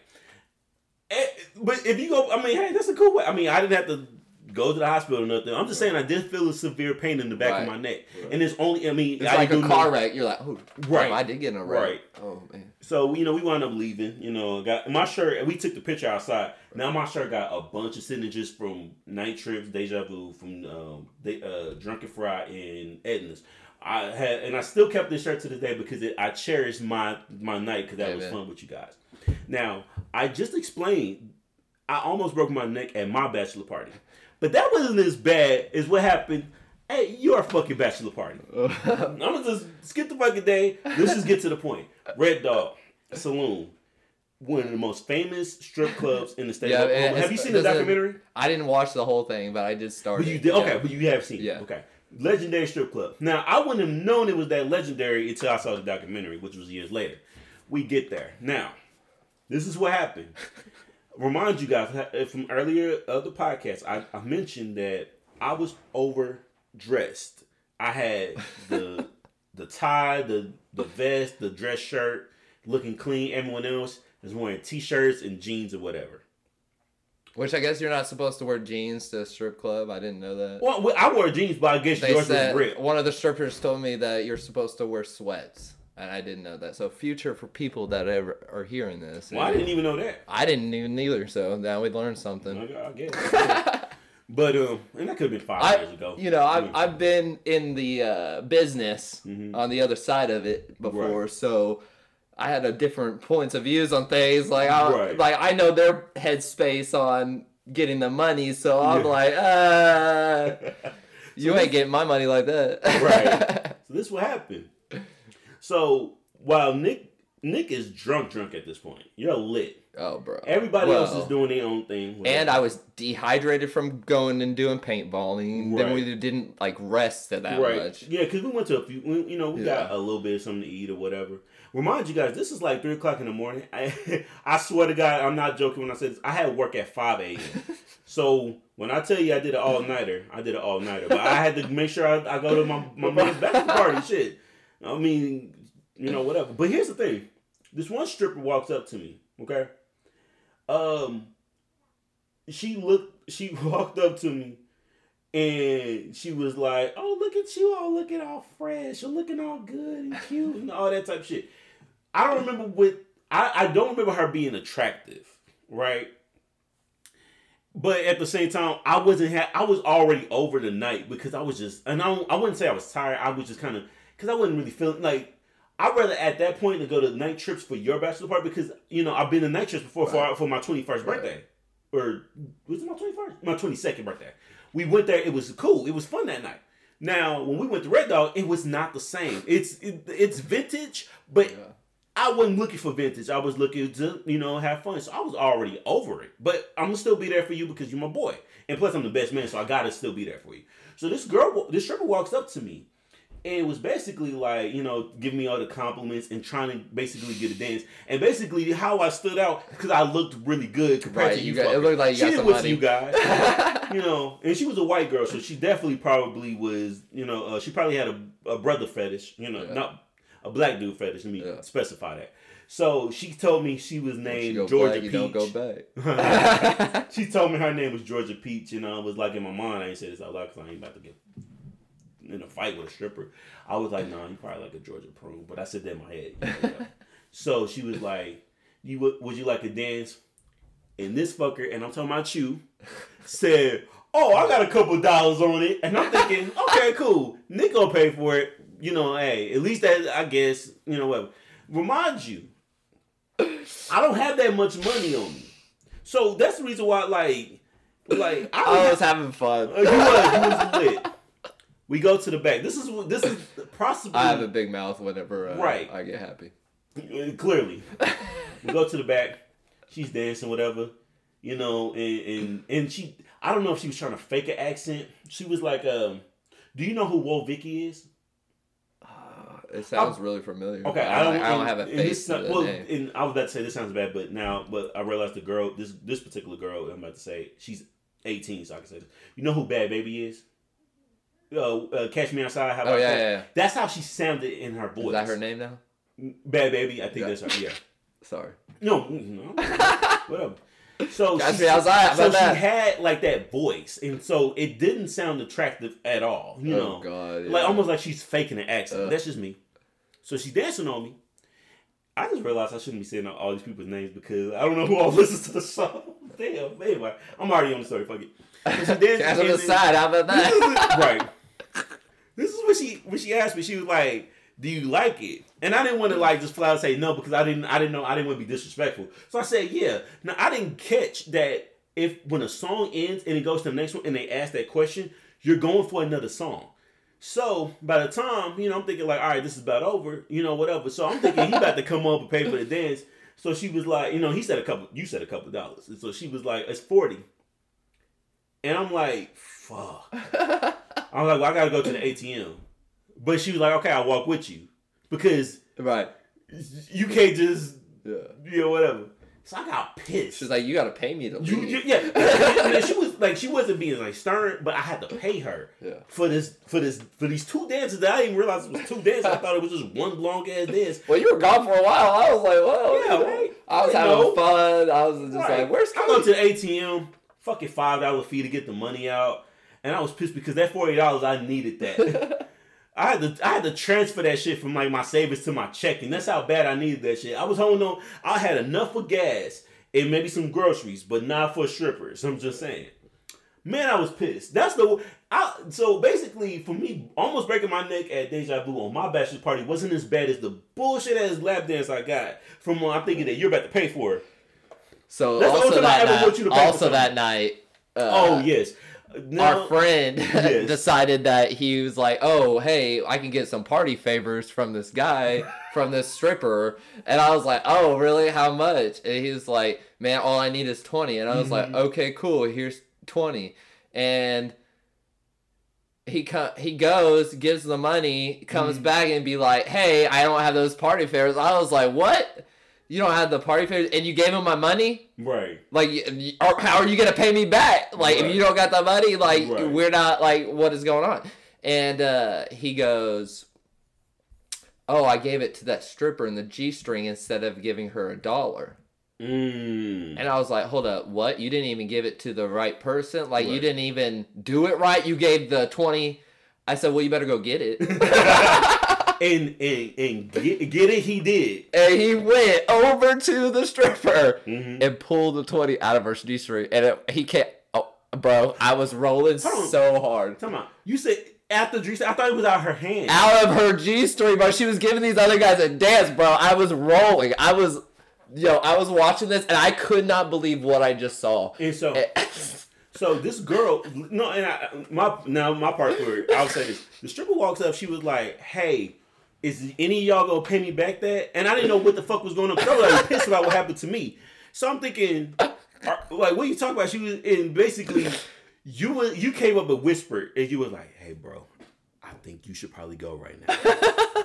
Eh, but if you go, I mean, hey, that's a cool way. I mean, I didn't have to go to the hospital or nothing. I'm just saying I did feel a severe pain in the back Right. of my neck, and it's only. I mean, It's I like a car know- wreck. You're like, oh, Right. damn, I did get in a wreck. Right. Oh man. So you know, we wound up leaving. You know, got my shirt. and We took the picture outside. Now my shirt got a bunch of signatures from Night Trips, Deja Vu, from um, they, uh, Drunken Fry, and Edna's. I had, and I still kept this shirt to this day because it, I cherished my my night because that was fun with you guys. Now I just explained. I almost broke my neck at my bachelor party, but that wasn't as bad as what happened at your fucking bachelor party. I'm gonna just skip the fucking day. Let's just get to the point. Red Dog Saloon, one of the most famous strip clubs in the state. Yeah, of Have you seen the documentary? I didn't watch the whole thing, but I did start. But you it. did. Okay, Yeah. but you have seen Yeah. it. Okay. Legendary strip club. Now I wouldn't have known it was that legendary until I saw the documentary, which was years later. We get there. Now, this is what happened. Remind you guys uh, from earlier of the podcast, I, I mentioned that I was overdressed. I had the the tie, the the vest, the dress shirt, looking clean. Everyone else is wearing t-shirts and jeans or whatever. Which I guess you're not supposed to wear jeans to a strip club. I didn't know that. Well, I wore jeans, but I guess They yours was ripped. one of the strippers told me that you're supposed to wear sweats, and I didn't know that. So future for people that ever are hearing this. Well, I didn't even know that. I didn't even either. So now we learned something. I, I but um, and that could have been five I, years ago. you know, I've, Mm. I've been in the uh, business Mhm. on the other side of it before, Right. so I had a different points of views on things. Like, I, Right. like I know their headspace on getting the money, so I'm Yeah. like, uh, you ain't getting my money like that, Right. So this will happened. So while Nick Nick is drunk, drunk at this point, you're lit. oh, bro. Everybody else is doing their own thing. whatever. And I was dehydrated from going and doing paintballing. Then we didn't like rest that right, much. yeah, because we went to a few. we- You know, we got a little bit of something to eat or whatever. Remind you guys, this is like three o'clock in the morning. I, I swear to God, I'm not joking when I say this. I had work at five a.m. so when I tell you I did an all nighter, I did an all nighter. But I had to make sure I, I go to my my man's bachelor party. Shit, I mean, you know, whatever. But here's the thing: this one stripper walks up to me. Okay, um, she looked. She walked up to me. And she was like, "Oh, look at you all looking all fresh. You're looking all good and cute and all that type shit." I don't remember what I, I don't remember her being attractive, right? But at the same time, I wasn't ha- I was already over the night because I was just and I I wouldn't say I was tired. I was just kind of because I wasn't really feeling like I'd rather at that point to go to night trips for your bachelor party because you know I've been to night trips before for for my twenty first Right. birthday or was it my twenty first my twenty second birthday. We went there. It was cool. It was fun that night. Now, when we went to Red Dog, it was not the same. It's it, it's vintage, but Yeah. I wasn't looking for vintage. I was looking to you know have fun. So I was already over it. But I'm gonna still be there for you because you're my boy, and plus I'm the best man, so I gotta still be there for you. So this girl, this stripper walks up to me, and it was basically like you know giving me all the compliments and trying to basically get a dance. And basically how I stood out because I looked really good compared Right, to you. you got- it looked like you she got didn't some you guys. you know, and she was a white girl, so she definitely probably was, you know, uh, she probably had a, a brother fetish, you know, Yeah. not a black dude fetish. Let me Yeah. specify that. So she told me she was named go Georgia black, Peach. go back. she told me her name was Georgia Peach, and I was like in my mind, I ain't say this out loud because I ain't about to get in a fight with a stripper. I was like, nah, you probably like a Georgia prune, but I said that in my head. you know, yeah. so she was like, "You would, would you like to dance?" And this fucker, and I'm talking about you, said, "Oh, I got a couple dollars on it," and I'm thinking, "Okay, cool. Nick gonna pay for it. You know, hey, at least that I guess you know what." Remind you, I don't have that much money on me, so that's the reason why, like, like I I was having fun. uh, you was, you was lit. We go to the back. This is this is possibly I have a big mouth whenever uh, Right. I get happy. Uh, clearly. we go to the back. She's dancing, whatever, you know, and and and she. I don't know if she was trying to fake an accent. She was like, um, "Do you know who Woe Vicky is?" It sounds really familiar. Okay, I don't, I don't and- have a face the well, name. and I was about to say this sounds bad, but now, but I realized the girl, this this particular girl, I'm about to say, she's 18, so I can say this. You know who Bhad Bhabie is? Uh, uh, Catch Me Outside. How Oh yeah, yeah, yeah. That's how she sounded in her voice. Is that her name now? Bhad Bhabie. I think Yeah. that's her. Yeah. Sorry. No, no, whatever. So Catch she, Me Outside, so that? she had like that voice, and so it didn't sound attractive at all. You know, oh god. like almost like she's faking an accent. Uh. That's just me. So she's dancing on me. I just realized I shouldn't be saying all these people's names because I don't know who all listens to the song. Damn, anyway, I'm already on the story. Fuck it. So she dancing, Catch on the side. How about this is what- that? right. This is what she when she asked me. She was like, "Do you like it?" And I didn't want to like just flat out say no because I didn't. I didn't know. I didn't want to be disrespectful. So I said, "Yeah." Now I didn't catch that if when a song ends and it goes to the next one and they ask that question, you're going for another song. So by the time you know, I'm thinking like, all right, this is about over. You know, whatever. So I'm thinking he about to come up and pay for the dance. So she was like, you know, he said a couple. You said a couple dollars. And so she was like, it's forty. And I'm like, fuck. I'm like, well, I gotta go to the ATM. But she was like, okay, I'll walk with you. Because right. you can't just, Yeah. you know, whatever. So I got pissed. She's like, you gotta pay me to You, leave. you- yeah, and then she was like, she wasn't being like stern, but I had to pay her Yeah. for this, for this, for these two dances that I didn't realize it was two dances. I thought it was just one long ass dance. Well, you were gone for a while. I was like, well, Yeah, right. I was I having know. fun. I was just Right. like, where's I go to the ATM, fucking five dollar fee to get the money out, and I was pissed because that forty dollars I needed that. I had to I had to transfer that shit from like my savings to my checking. That's how bad I needed that shit. I was holding on. I had enough for gas and maybe some groceries, but not for strippers. I'm just saying. Man, I was pissed. That's the I, so basically for me, almost breaking my neck at Deja Vu on my bachelor party wasn't as bad as the bullshit ass lap dance I got from one I'm thinking that you're about to pay for. So That's the only also that ever night, want you to pay for also that night, uh, oh yes, Now- our friend Yes. decided that he was like, "Oh, hey, I can get some party favors from this guy, from this stripper," and I was like, "Oh, really? How much?" And he was like, "Man, all I need is 20. And I was Mm-hmm. like, "Okay, cool. Here's 20." And he co- he goes, gives the money, comes Mm-hmm. back and be like, "Hey, I don't have those party favors." I was like, "What? You don't have the party favors, and you gave him my money?" right. Like, y- y- or how are you gonna pay me back? Like, Right. if you don't got the money, like, Right. we're not like, what is going on? And uh, he goes, "Oh, I gave it to that stripper in the G string instead of giving her a dollar." Mm. And I was like, "Hold up, what? You didn't even give it to the right person? Like, you didn't even do it right? You gave the twenty. I said, "Well, you better go get it." and and and get, get it, he did. and he went over to the stripper Mhm. and pulled the 20 out of her G string. And it, he can't. Oh, bro, I was rolling so hard. Come on, you said after I thought it was out her hand. Out of her G string, bro. She was giving these other guys a dance, bro. I was rolling. I was, yo, I was watching this and I could not believe what I just saw. And so, Eh, so this girl, no, and I, my now my part for it, I'll say this: the stripper walks up, she was like, "Hey, is any of y'all gonna pay me back that?" And I didn't know what the fuck was going on. I was like pissed about what happened to me. So I'm thinking, are- like, what you talking about? She was, and basically, you you came up and whispered, and you was like, "Hey, bro, I think you should probably go right now."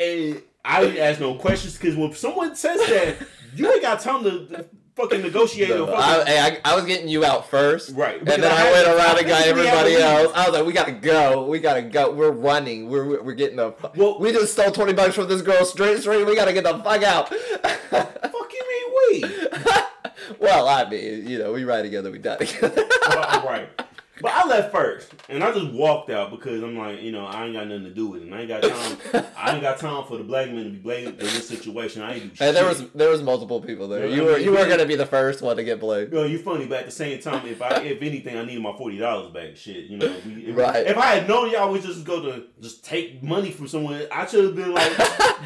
and I didn't ask no questions because when someone says that, you ain't got time to fucking negotiate or no, fucking I, hey, I, I was getting you out first. Right, And then I I, went to- around I and got physically had to everybody leave. else. I was like, we gotta go. We gotta go. We're running. We're, we're getting the. Well- we just stole 20 bucks from this girl straight straight. We gotta get the fuck out. Fuck you mean we? well, I mean, you know, we ride together, we die together. Well, right. But I left first, and I just walked out because I'm like, you know, I ain't got nothing to do with it, and I ain't got time. I ain't got time for the black men to be blamed in this situation. I ain't do and there was there was multiple people there. You I were mean, you were we- gonna be the first one to get blamed. Yo, you funny, but at the same time, if I, if anything, I needed my forty dollars back. Shit, you know. We, if, Right. If I had known y'all would just go to just take money from someone, I should have been like,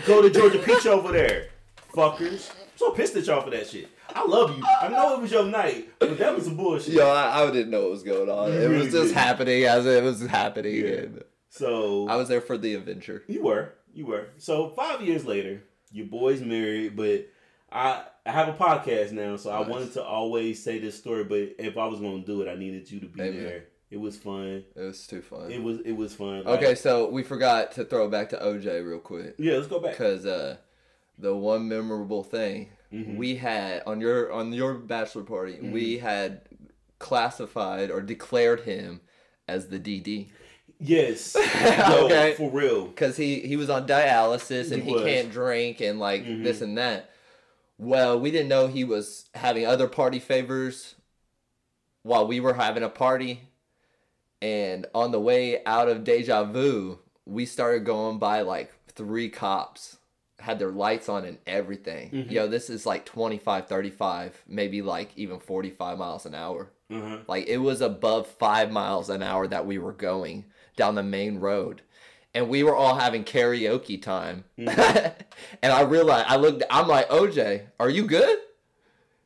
go to Georgia Peach over there, fuckers. I'm so pissed at y'all for that shit. I love you. I know it was your night, but that was some bullshit. Yo, I, I didn't know what was going on. You It really was just didn't. happening as it was happening. Yeah. And So I was there for the adventure. You were, you were. So five years later, your boy's married, but I I have a podcast now, so I wanted to always say this story. But if I was going to do it, I needed you to be Amen. there. It was fun. It was too fun. It was it was fun. Like- okay, so we forgot to throw back to OJ real quick. yeah, let's go back. because uh, the one memorable thing Mhm. we had on your on your bachelor party, Mm-hmm. we had classified or declared him as the DD Yes, Yo, Okay. for real. because he he was on dialysis and He he, can't drink and like Mhm. this and that. Well, we didn't know he was having other party favors while we were having a party. And on the way out of Deja Vu, we started going by like three cops, had their lights on and everything. Mhm. Yo, this is like 25, 35, maybe like even 45 miles an hour. Uh-huh. Like it was above five miles an hour that we were going down the main road. And we were all having karaoke time. and I realized, I looked, I'm like, OJ, are you good?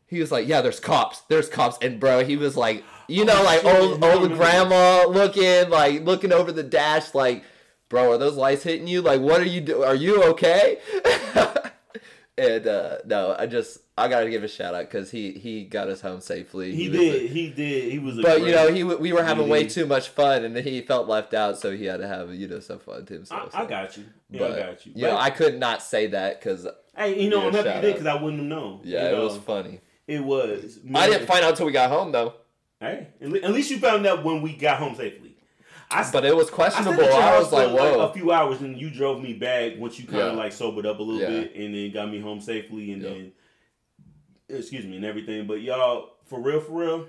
He was like, yeah, there's cops. There's cops. And bro, he was like, you know, Oh, like shit, old, old grandma looking, like looking over the dash, like, bro, are those lights hitting you? Like, what are you doing? Are you okay? and uh, no, I just, I gotta give a shout out because he, he got us home safely. He a- did. He did. He was. A but you know, he we were having way too much fun, and he felt left out, so he had to have you know some fun to I, himself. I so. got you. Yeah, But, I got you. You know, I could not say that because Hey, you know, I'm happy you did because I wouldn't have known. Yeah, you it was funny. It was. I didn't find out until we got home though. Hey, at least you found out when we got home safely. I, But it was questionable. your I, was like, for like whoa. a few hours, and you drove me back once you kind of Yeah. like sobered up a little Yeah. bit, and then got me home safely, and Yeah. then excuse me and everything. But y'all, for real, for real,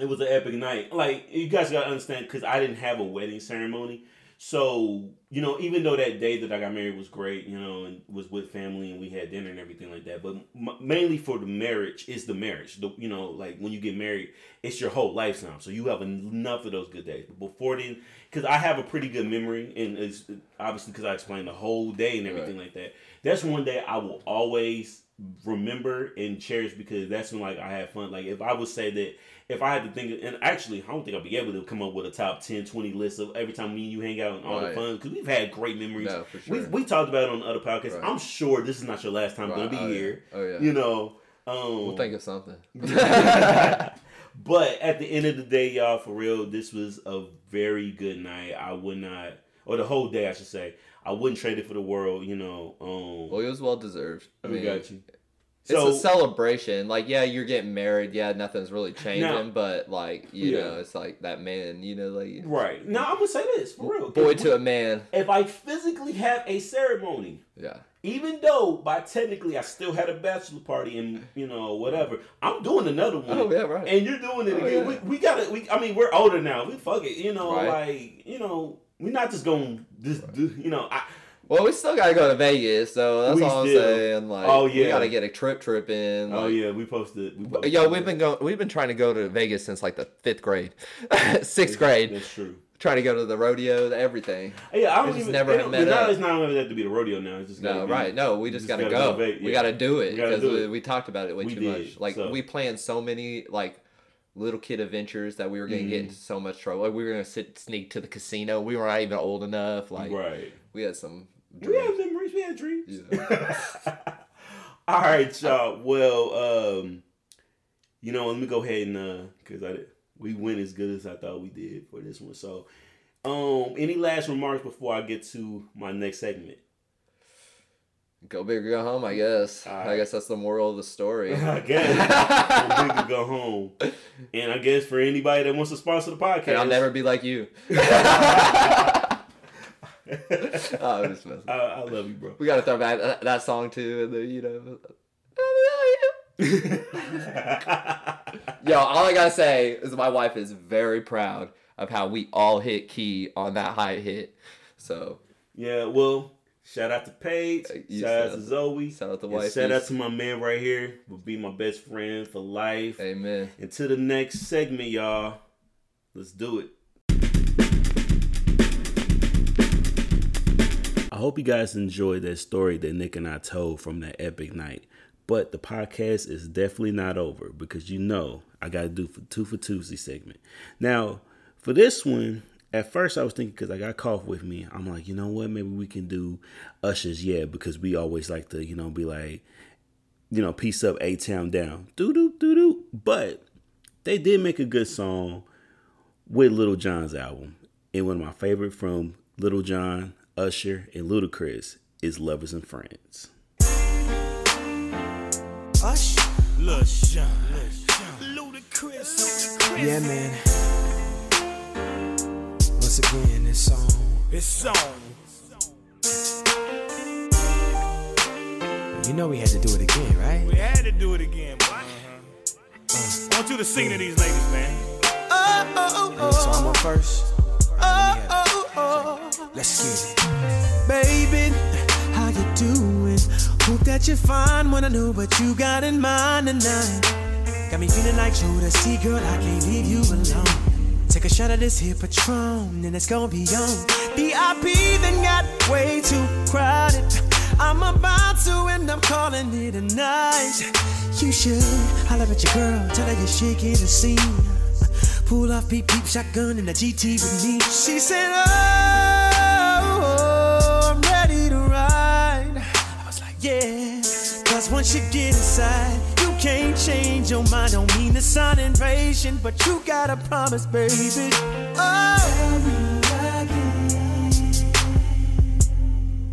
it was an epic night. Like you guys gotta understand, because I didn't have a wedding ceremony, so you know, even though that day that I got married was great, you know, and was with family and we had dinner and everything like that, but m- mainly for the marriage is the marriage. The, you know, like when you get married, it's your whole lifetime, so you have enough of those good days. But before then, because I have a pretty good memory, and it's obviously because I explained the whole day and everything like that. That's one day I will always remember and cherish because that's when like I had fun. Like if I would say that if I had to think, and actually I don't think I'll be able to come up with a top 10, 20 list of every time me and you hang out and all the fun because we've had great memories. No, for we sure. we talked about it on other podcasts. Right. I'm sure this is not your last time gonna be Oh, yeah. here. Oh yeah. You know. Um, we'll think of something. but at the end of the day, y'all, for real, this was a very good night. I would not, or the whole day, I should say, I wouldn't trade it for the world. You know, um, well, it was well deserved. I we mean, got you. it's So a celebration. Like, yeah, you're getting married. Yeah, nothing's really changing. Now- but like, you Yeah. know, it's like that man. You know, like right now, I'm gonna say this for real. boy If to we- a man. If I physically have a ceremony, Yeah. even though by technically I still had a bachelor party and you know whatever, I'm doing another one. Oh yeah, right. And you're doing it Oh, again. yeah. We, we gotta. We, I mean, we're older now. We fuck it. You know, Right. like you know, we're not just gonna just do. You know, I, Well, we still gotta go to Vegas, so that's We all I'm still- saying. Like, Oh, yeah, we yeah. gotta get a trip trip in. oh yeah, we posted. We posted Yo, we've been going. We've been trying to go to Vegas since like the fifth grade, sixth grade. That's true. Trying to go to the rodeo, the everything. Yeah, I don't just even. never it have don't- met now. It's not even have to be the rodeo now. It's just No, be- right? No, we just, just gotta, gotta go. go to Ve- We yeah. gotta do it because we, we talked about it way We too did, much. Like so- we planned so many like little kid adventures that we were gonna get Mhm. into so much trouble. Like, we were gonna sit sneak to the casino. We were not even old enough. Like right. we had some. We had dreams. memories. We had dreams. Yeah. All right, y'all. Well, um, you know, let me go ahead and uh, cause I we went as good as I thought we did for this one. So, um, any last remarks before I get to my next segment? Go big or go home. I guess. I guess that's the moral of the story. I guess we could go home, and I guess for anybody that wants to sponsor the podcast, And I'll never be like you. oh, I'm just messing. I, I love you, bro. We gotta throw back that, that song too, and you know. Yo, all I gotta say is my wife is very proud of how we all hit key on that high hit. So yeah, well, shout out to Paige, you shout out to Zoe, shout out to wife. shout out to my man right here, will be my best friend for life. Amen. And to the next segment, y'all. Let's do it. I hope you guys enjoyed that story that Nick and I told from that epic night. But the podcast is definitely not over because you know I got to do for two for Tuesday segment. Now, for this one, at first I was thinking because I got cough with me, I'm like, you know what? Maybe we can do Usher's Yeah because we always like to, you know, be like, you know, peace up, A Town down, doo doo doo doo. But they did make a good song with Lil Jon's album. And one of my favorite from Little John, Usher, and Ludacris is Lovers and Friends. Ush. Lil Jon. Ludacris. Yeah, man. Once again, this song. This song. You know we had to do it again, right? We had to do it again, boy. I want you to sing to these ladies, man. So I'm on first. Let's get it. Baby, how you doing? Hope that you're fine when I know what you got in mind tonight. Got me feeling like Jodeci, girl, I can't leave you alone. Take a shot of this here Patron, and it's gonna be on. VIP then got way too crowded. I'm about to end up calling it a night. You should holler at your girl, tell her you're shaking the scene. Pull off peep peep shotgun in the GT with me. She said, oh, oh, I'm ready to ride. I was like, Yeah. Cause once you get inside, can't change your mind. Don't mean to sound impatient, but you gotta promise, baby. Oh,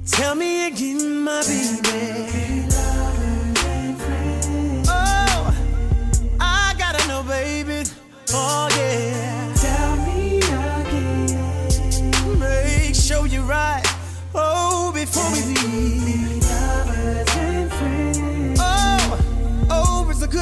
Tell me again, my baby. Oh, I gotta know, baby. Oh, yeah. Tell me again. Make sure you're right. Oh, before we leave.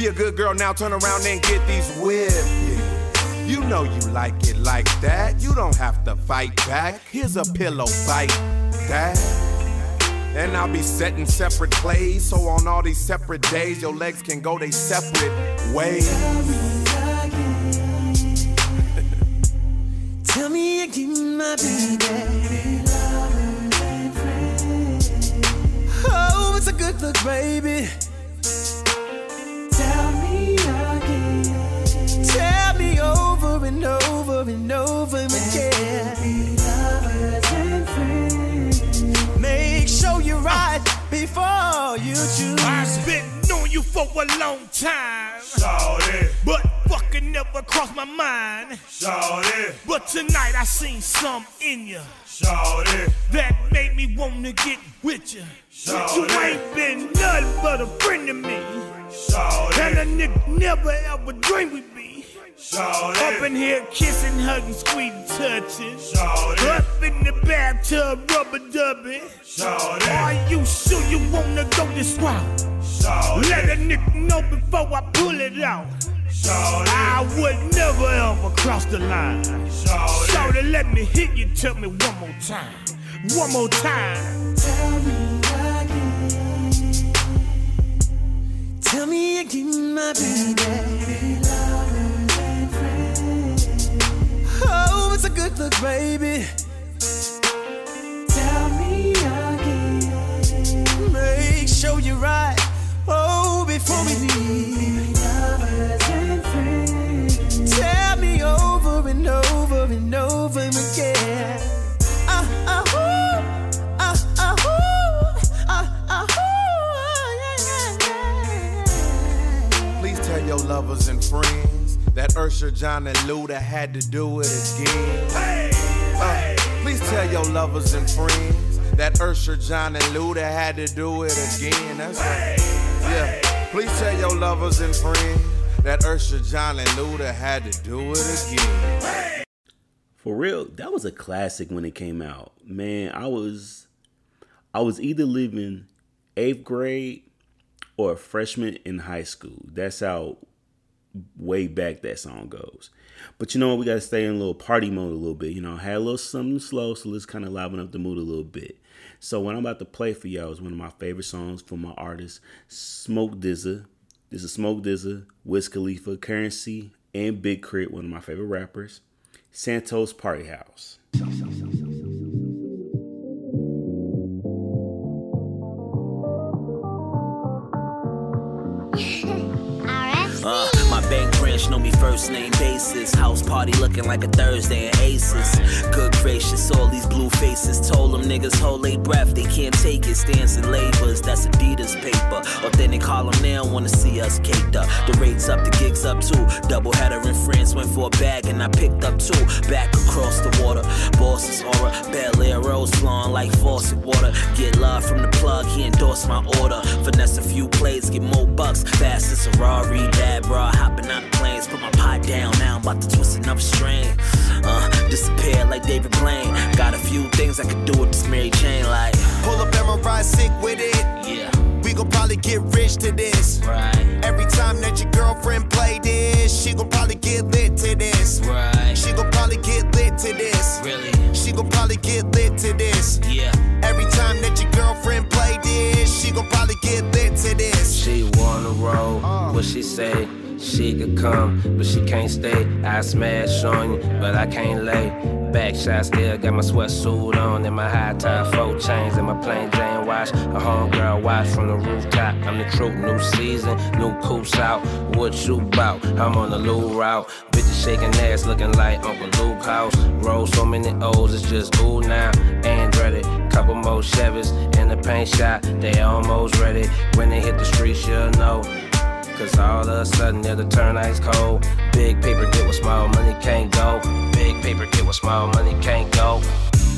Be a good girl now, turn around and get these whipping. You know you like it like that. You don't have to fight back. Here's a pillow fight that. And I'll be setting separate plays. So on all these separate days, your legs can go they separate ways. Tell me again, my baby. Oh, it's a good look, baby. And over and over again. Make sure you're right before you choose. I've been knowing you for a long time. Shawty, But fucking never crossed my mind. shawty, But tonight I seen some in you shawty, that made me wanna get with you. You ain't been nothing but a friend to me. And a nigga never ever dreamed we'd be. Up in here kissing, hugging, squeezing, touching. shawty, Up in the bathtub, rubber dubbing. shawty, Are you sure you wanna go this route? Let a nigga know before I pull it out. shawty, I would never ever cross the line. shawty. Shawty, let me hit you, tell me one more time. One more time. Tell me again, my baby. It's a good look, baby. Tell me again. Make sure you're right. Oh, before we leave. Tell me over and over and over again. Ah, ah, ooh. Ah, ah, ooh. Ah, ah, ooh. Yeah, yeah, yeah. Please tell your lovers and friends that Usher, Jon, and Luda had to do it again. Uh, please tell your lovers and friends that Usher, Jon, and Luda had to do it again. That's right. Yeah. Please tell your lovers and friends that Usher, Jon, and Luda had to do it again. For real, that was a classic when it came out. Man, I was I was either living eighth grade or a freshman in high school. That's how way back that song goes. But you know what? We got to stay in a little party mode a little bit. You know, I had a little something slow, so let's kind of liven up the mood a little bit. So what I'm about to play for y'all is one of my favorite songs from my artist, Smoke DZA. This is Smoke DZA, Wiz Khalifa, Curren$y, and Big K.R.I.T., one of my favorite rappers. Santos Party House. Know me first name basis. House party looking like a Thursday in Aces. Good gracious, all these blue faces. Told them niggas hold their breath, they can't take it. Stands in labors, that's Adidas paper. Authentic Harlem, don't wanna see us caked up. The rates up, the gigs up too. Double header in France, went for a bag and I picked up two. Back across the water, boss's aura. Bel Air rose flowing like faucet water. Get love from the plug, he endorsed my order. Finesse a few plays, get more bucks. Fast as a Rari, dad, bro. Hopping the planes, put my pot down. Now I'm about to twist another string. Uh, disappear like David Blaine. Got a few things I could do with this Mary Jane, like, Pull up and we'll ride sick with it. yeah, We gon' probably get rich to this. right, Every time that your girlfriend play this, she gon' probably get lit to this. right. She gon' probably get lit to this. Really? She gon' probably get lit to this. Yeah. Every time that your girlfriend play this, she gon' probably get lit to this. She wanna roll uh. what she say. She could come, but she can't stay. I smash on you, but I can't lay. Back shot still got my sweatsuit on and my high tie four chains and my plain Jane watch. A homegirl watch from the rooftop. I'm the truth, new season, new coops out. What you bout? I'm on the loo route. Bitches shaking ass, looking like Uncle Luke house. Roll so many O's, it's just ooh now. Andretti, couple more Chevys in the paint shop. They almost ready. When they hit the streets, you'll know. Cause all of a sudden it'll turn ice cold. Big paper get where small money can't go. Big paper get where small money can't go.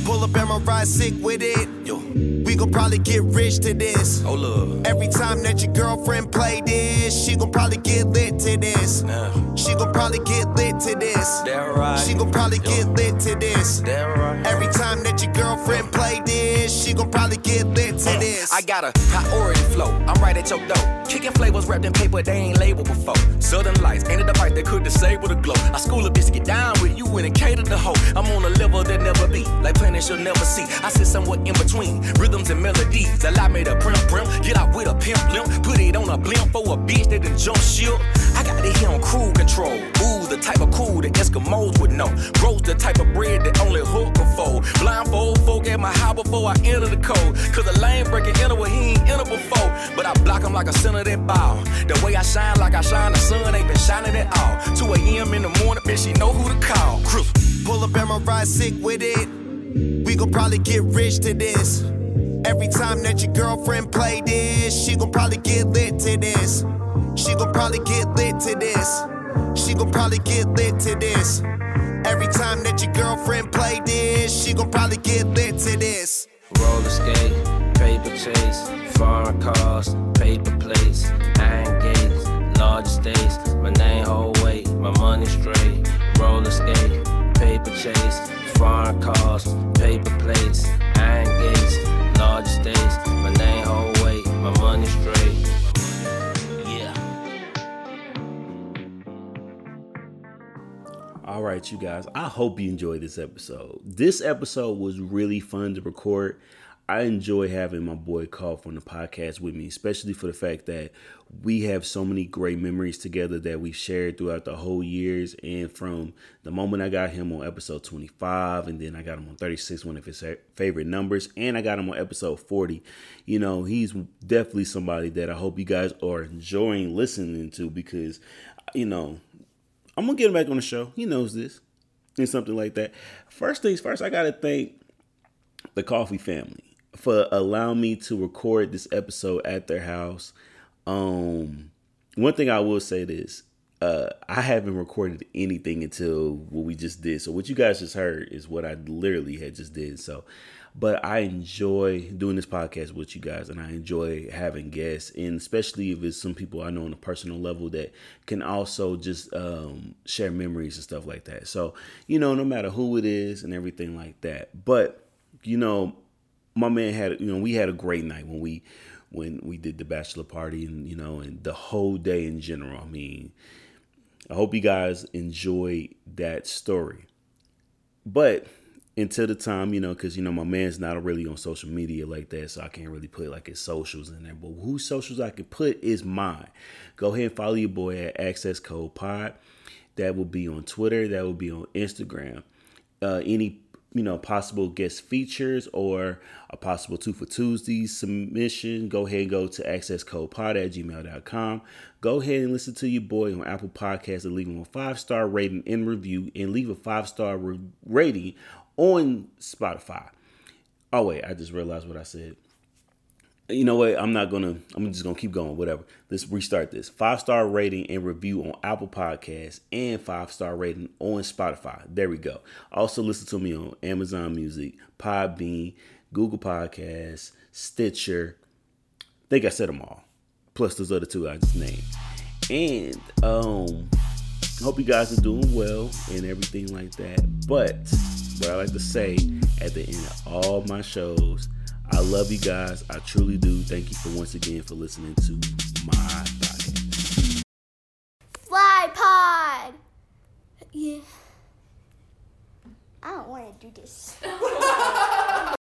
Pull up and my ride sick with it. Yo. We gon' probably get rich to this. Oh look. Every time that your girlfriend play this, she gon' probably get lit to this. Nah. She gon' probably get lit to this. Damn right. She gon' probably get lit to this. Damn right. Every time that your girlfriend play this, she gon' probably get lit to uh, this. I got a priority flow. I'm right at your door. Kicking flavors wrapped in paper they ain't labeled before. Southern lights ain't a device that could disable the glow. I school a bitch get down with you and cater the hoe. I'm on a level that never be, like planets you'll never see. I sit somewhere in between rhythms and melodies. Allow me to prim prim, get out with a pimp limp, put it on a blimp for a bitch that done jump ship. I got it here on cruise control. Ooh, the type of cool that Eskimos would know. Grows the type of bread that only hook can fold. Blindfold folk at my house before I enter the code. Cause the lane breaking enter where he ain't enter before. But I block him like a center that ball. The way I shine like I shine, the sun ain't been shining at all. 2 a.m. in the morning, bitch, she know who to call. Pull up and my ride sick with it. We gon' probably get rich to this. Every time that your girlfriend play this, she gon' probably get lit to this. She gon' probably get lit to this. She gon' probably get lit to this. Every time that your girlfriend play this, she gon' probably get lit to this. Roller skate, paper chase, foreign cars, paper plates, iron gates, large estates. My name whole weight, my money straight. Roller skate, paper chase, foreign cars, paper plates, iron gates, large estates. My name whole weight, my money straight. All right, you guys. I hope you enjoyed this episode. This episode was really fun to record. I enjoy having my boy Cough on the podcast with me, especially for the fact that we have so many great memories together that we've shared throughout the whole years. And from the moment I got him on episode 25, and then I got him on 36, one of his favorite numbers, and I got him on episode 40, you know, he's definitely somebody that I hope you guys are enjoying listening to because, you know, I'm gonna get him back on the show. He knows this and something like that. First things first, I gotta thank the Coffee family for allowing me to record this episode at their house. Um, one thing I will say this. Uh, I haven't recorded anything until what we just did. So what you guys just heard is what I literally had just did. So, but I enjoy doing this podcast with you guys, and I enjoy having guests, and especially if it's some people I know on a personal level that can also just um, share memories and stuff like that. So, you know, no matter who it is and everything like that. But you know, my man had you know we had a great night when we when we did the bachelor party and you know and the whole day in general. I mean, I hope you guys enjoyed that story. But until the time, you know, because you know my man's not really on social media like that, so I can't really put like his socials in there. But whose socials I can put is mine. Go ahead and follow your boy at Access Code Pod. That will be on Twitter. That will be on Instagram. Uh, any you know possible guest features or a possible two for Tuesday submission, go ahead and go to accesscodepod at gmail.com. Go ahead and listen to your boy on Apple Podcasts and leave him a five star rating and review and leave a five star re- rating on Spotify. Oh wait, I just realized what I said. You know what? I'm not gonna. I'm just gonna keep going. Whatever. Let's restart this. Five star rating and review on Apple Podcasts and five star rating on Spotify. There we go. Also listen to me on Amazon Music, Podbean, Google Podcasts, Stitcher. I think I said them all. Plus those other two I just named. And um, hope you guys are doing well and everything like that. But what I like to say at the end of all my shows, I love you guys. I truly do. Thank you for once again for listening to my podcast. Fly pod. Yeah. I don't want to do this.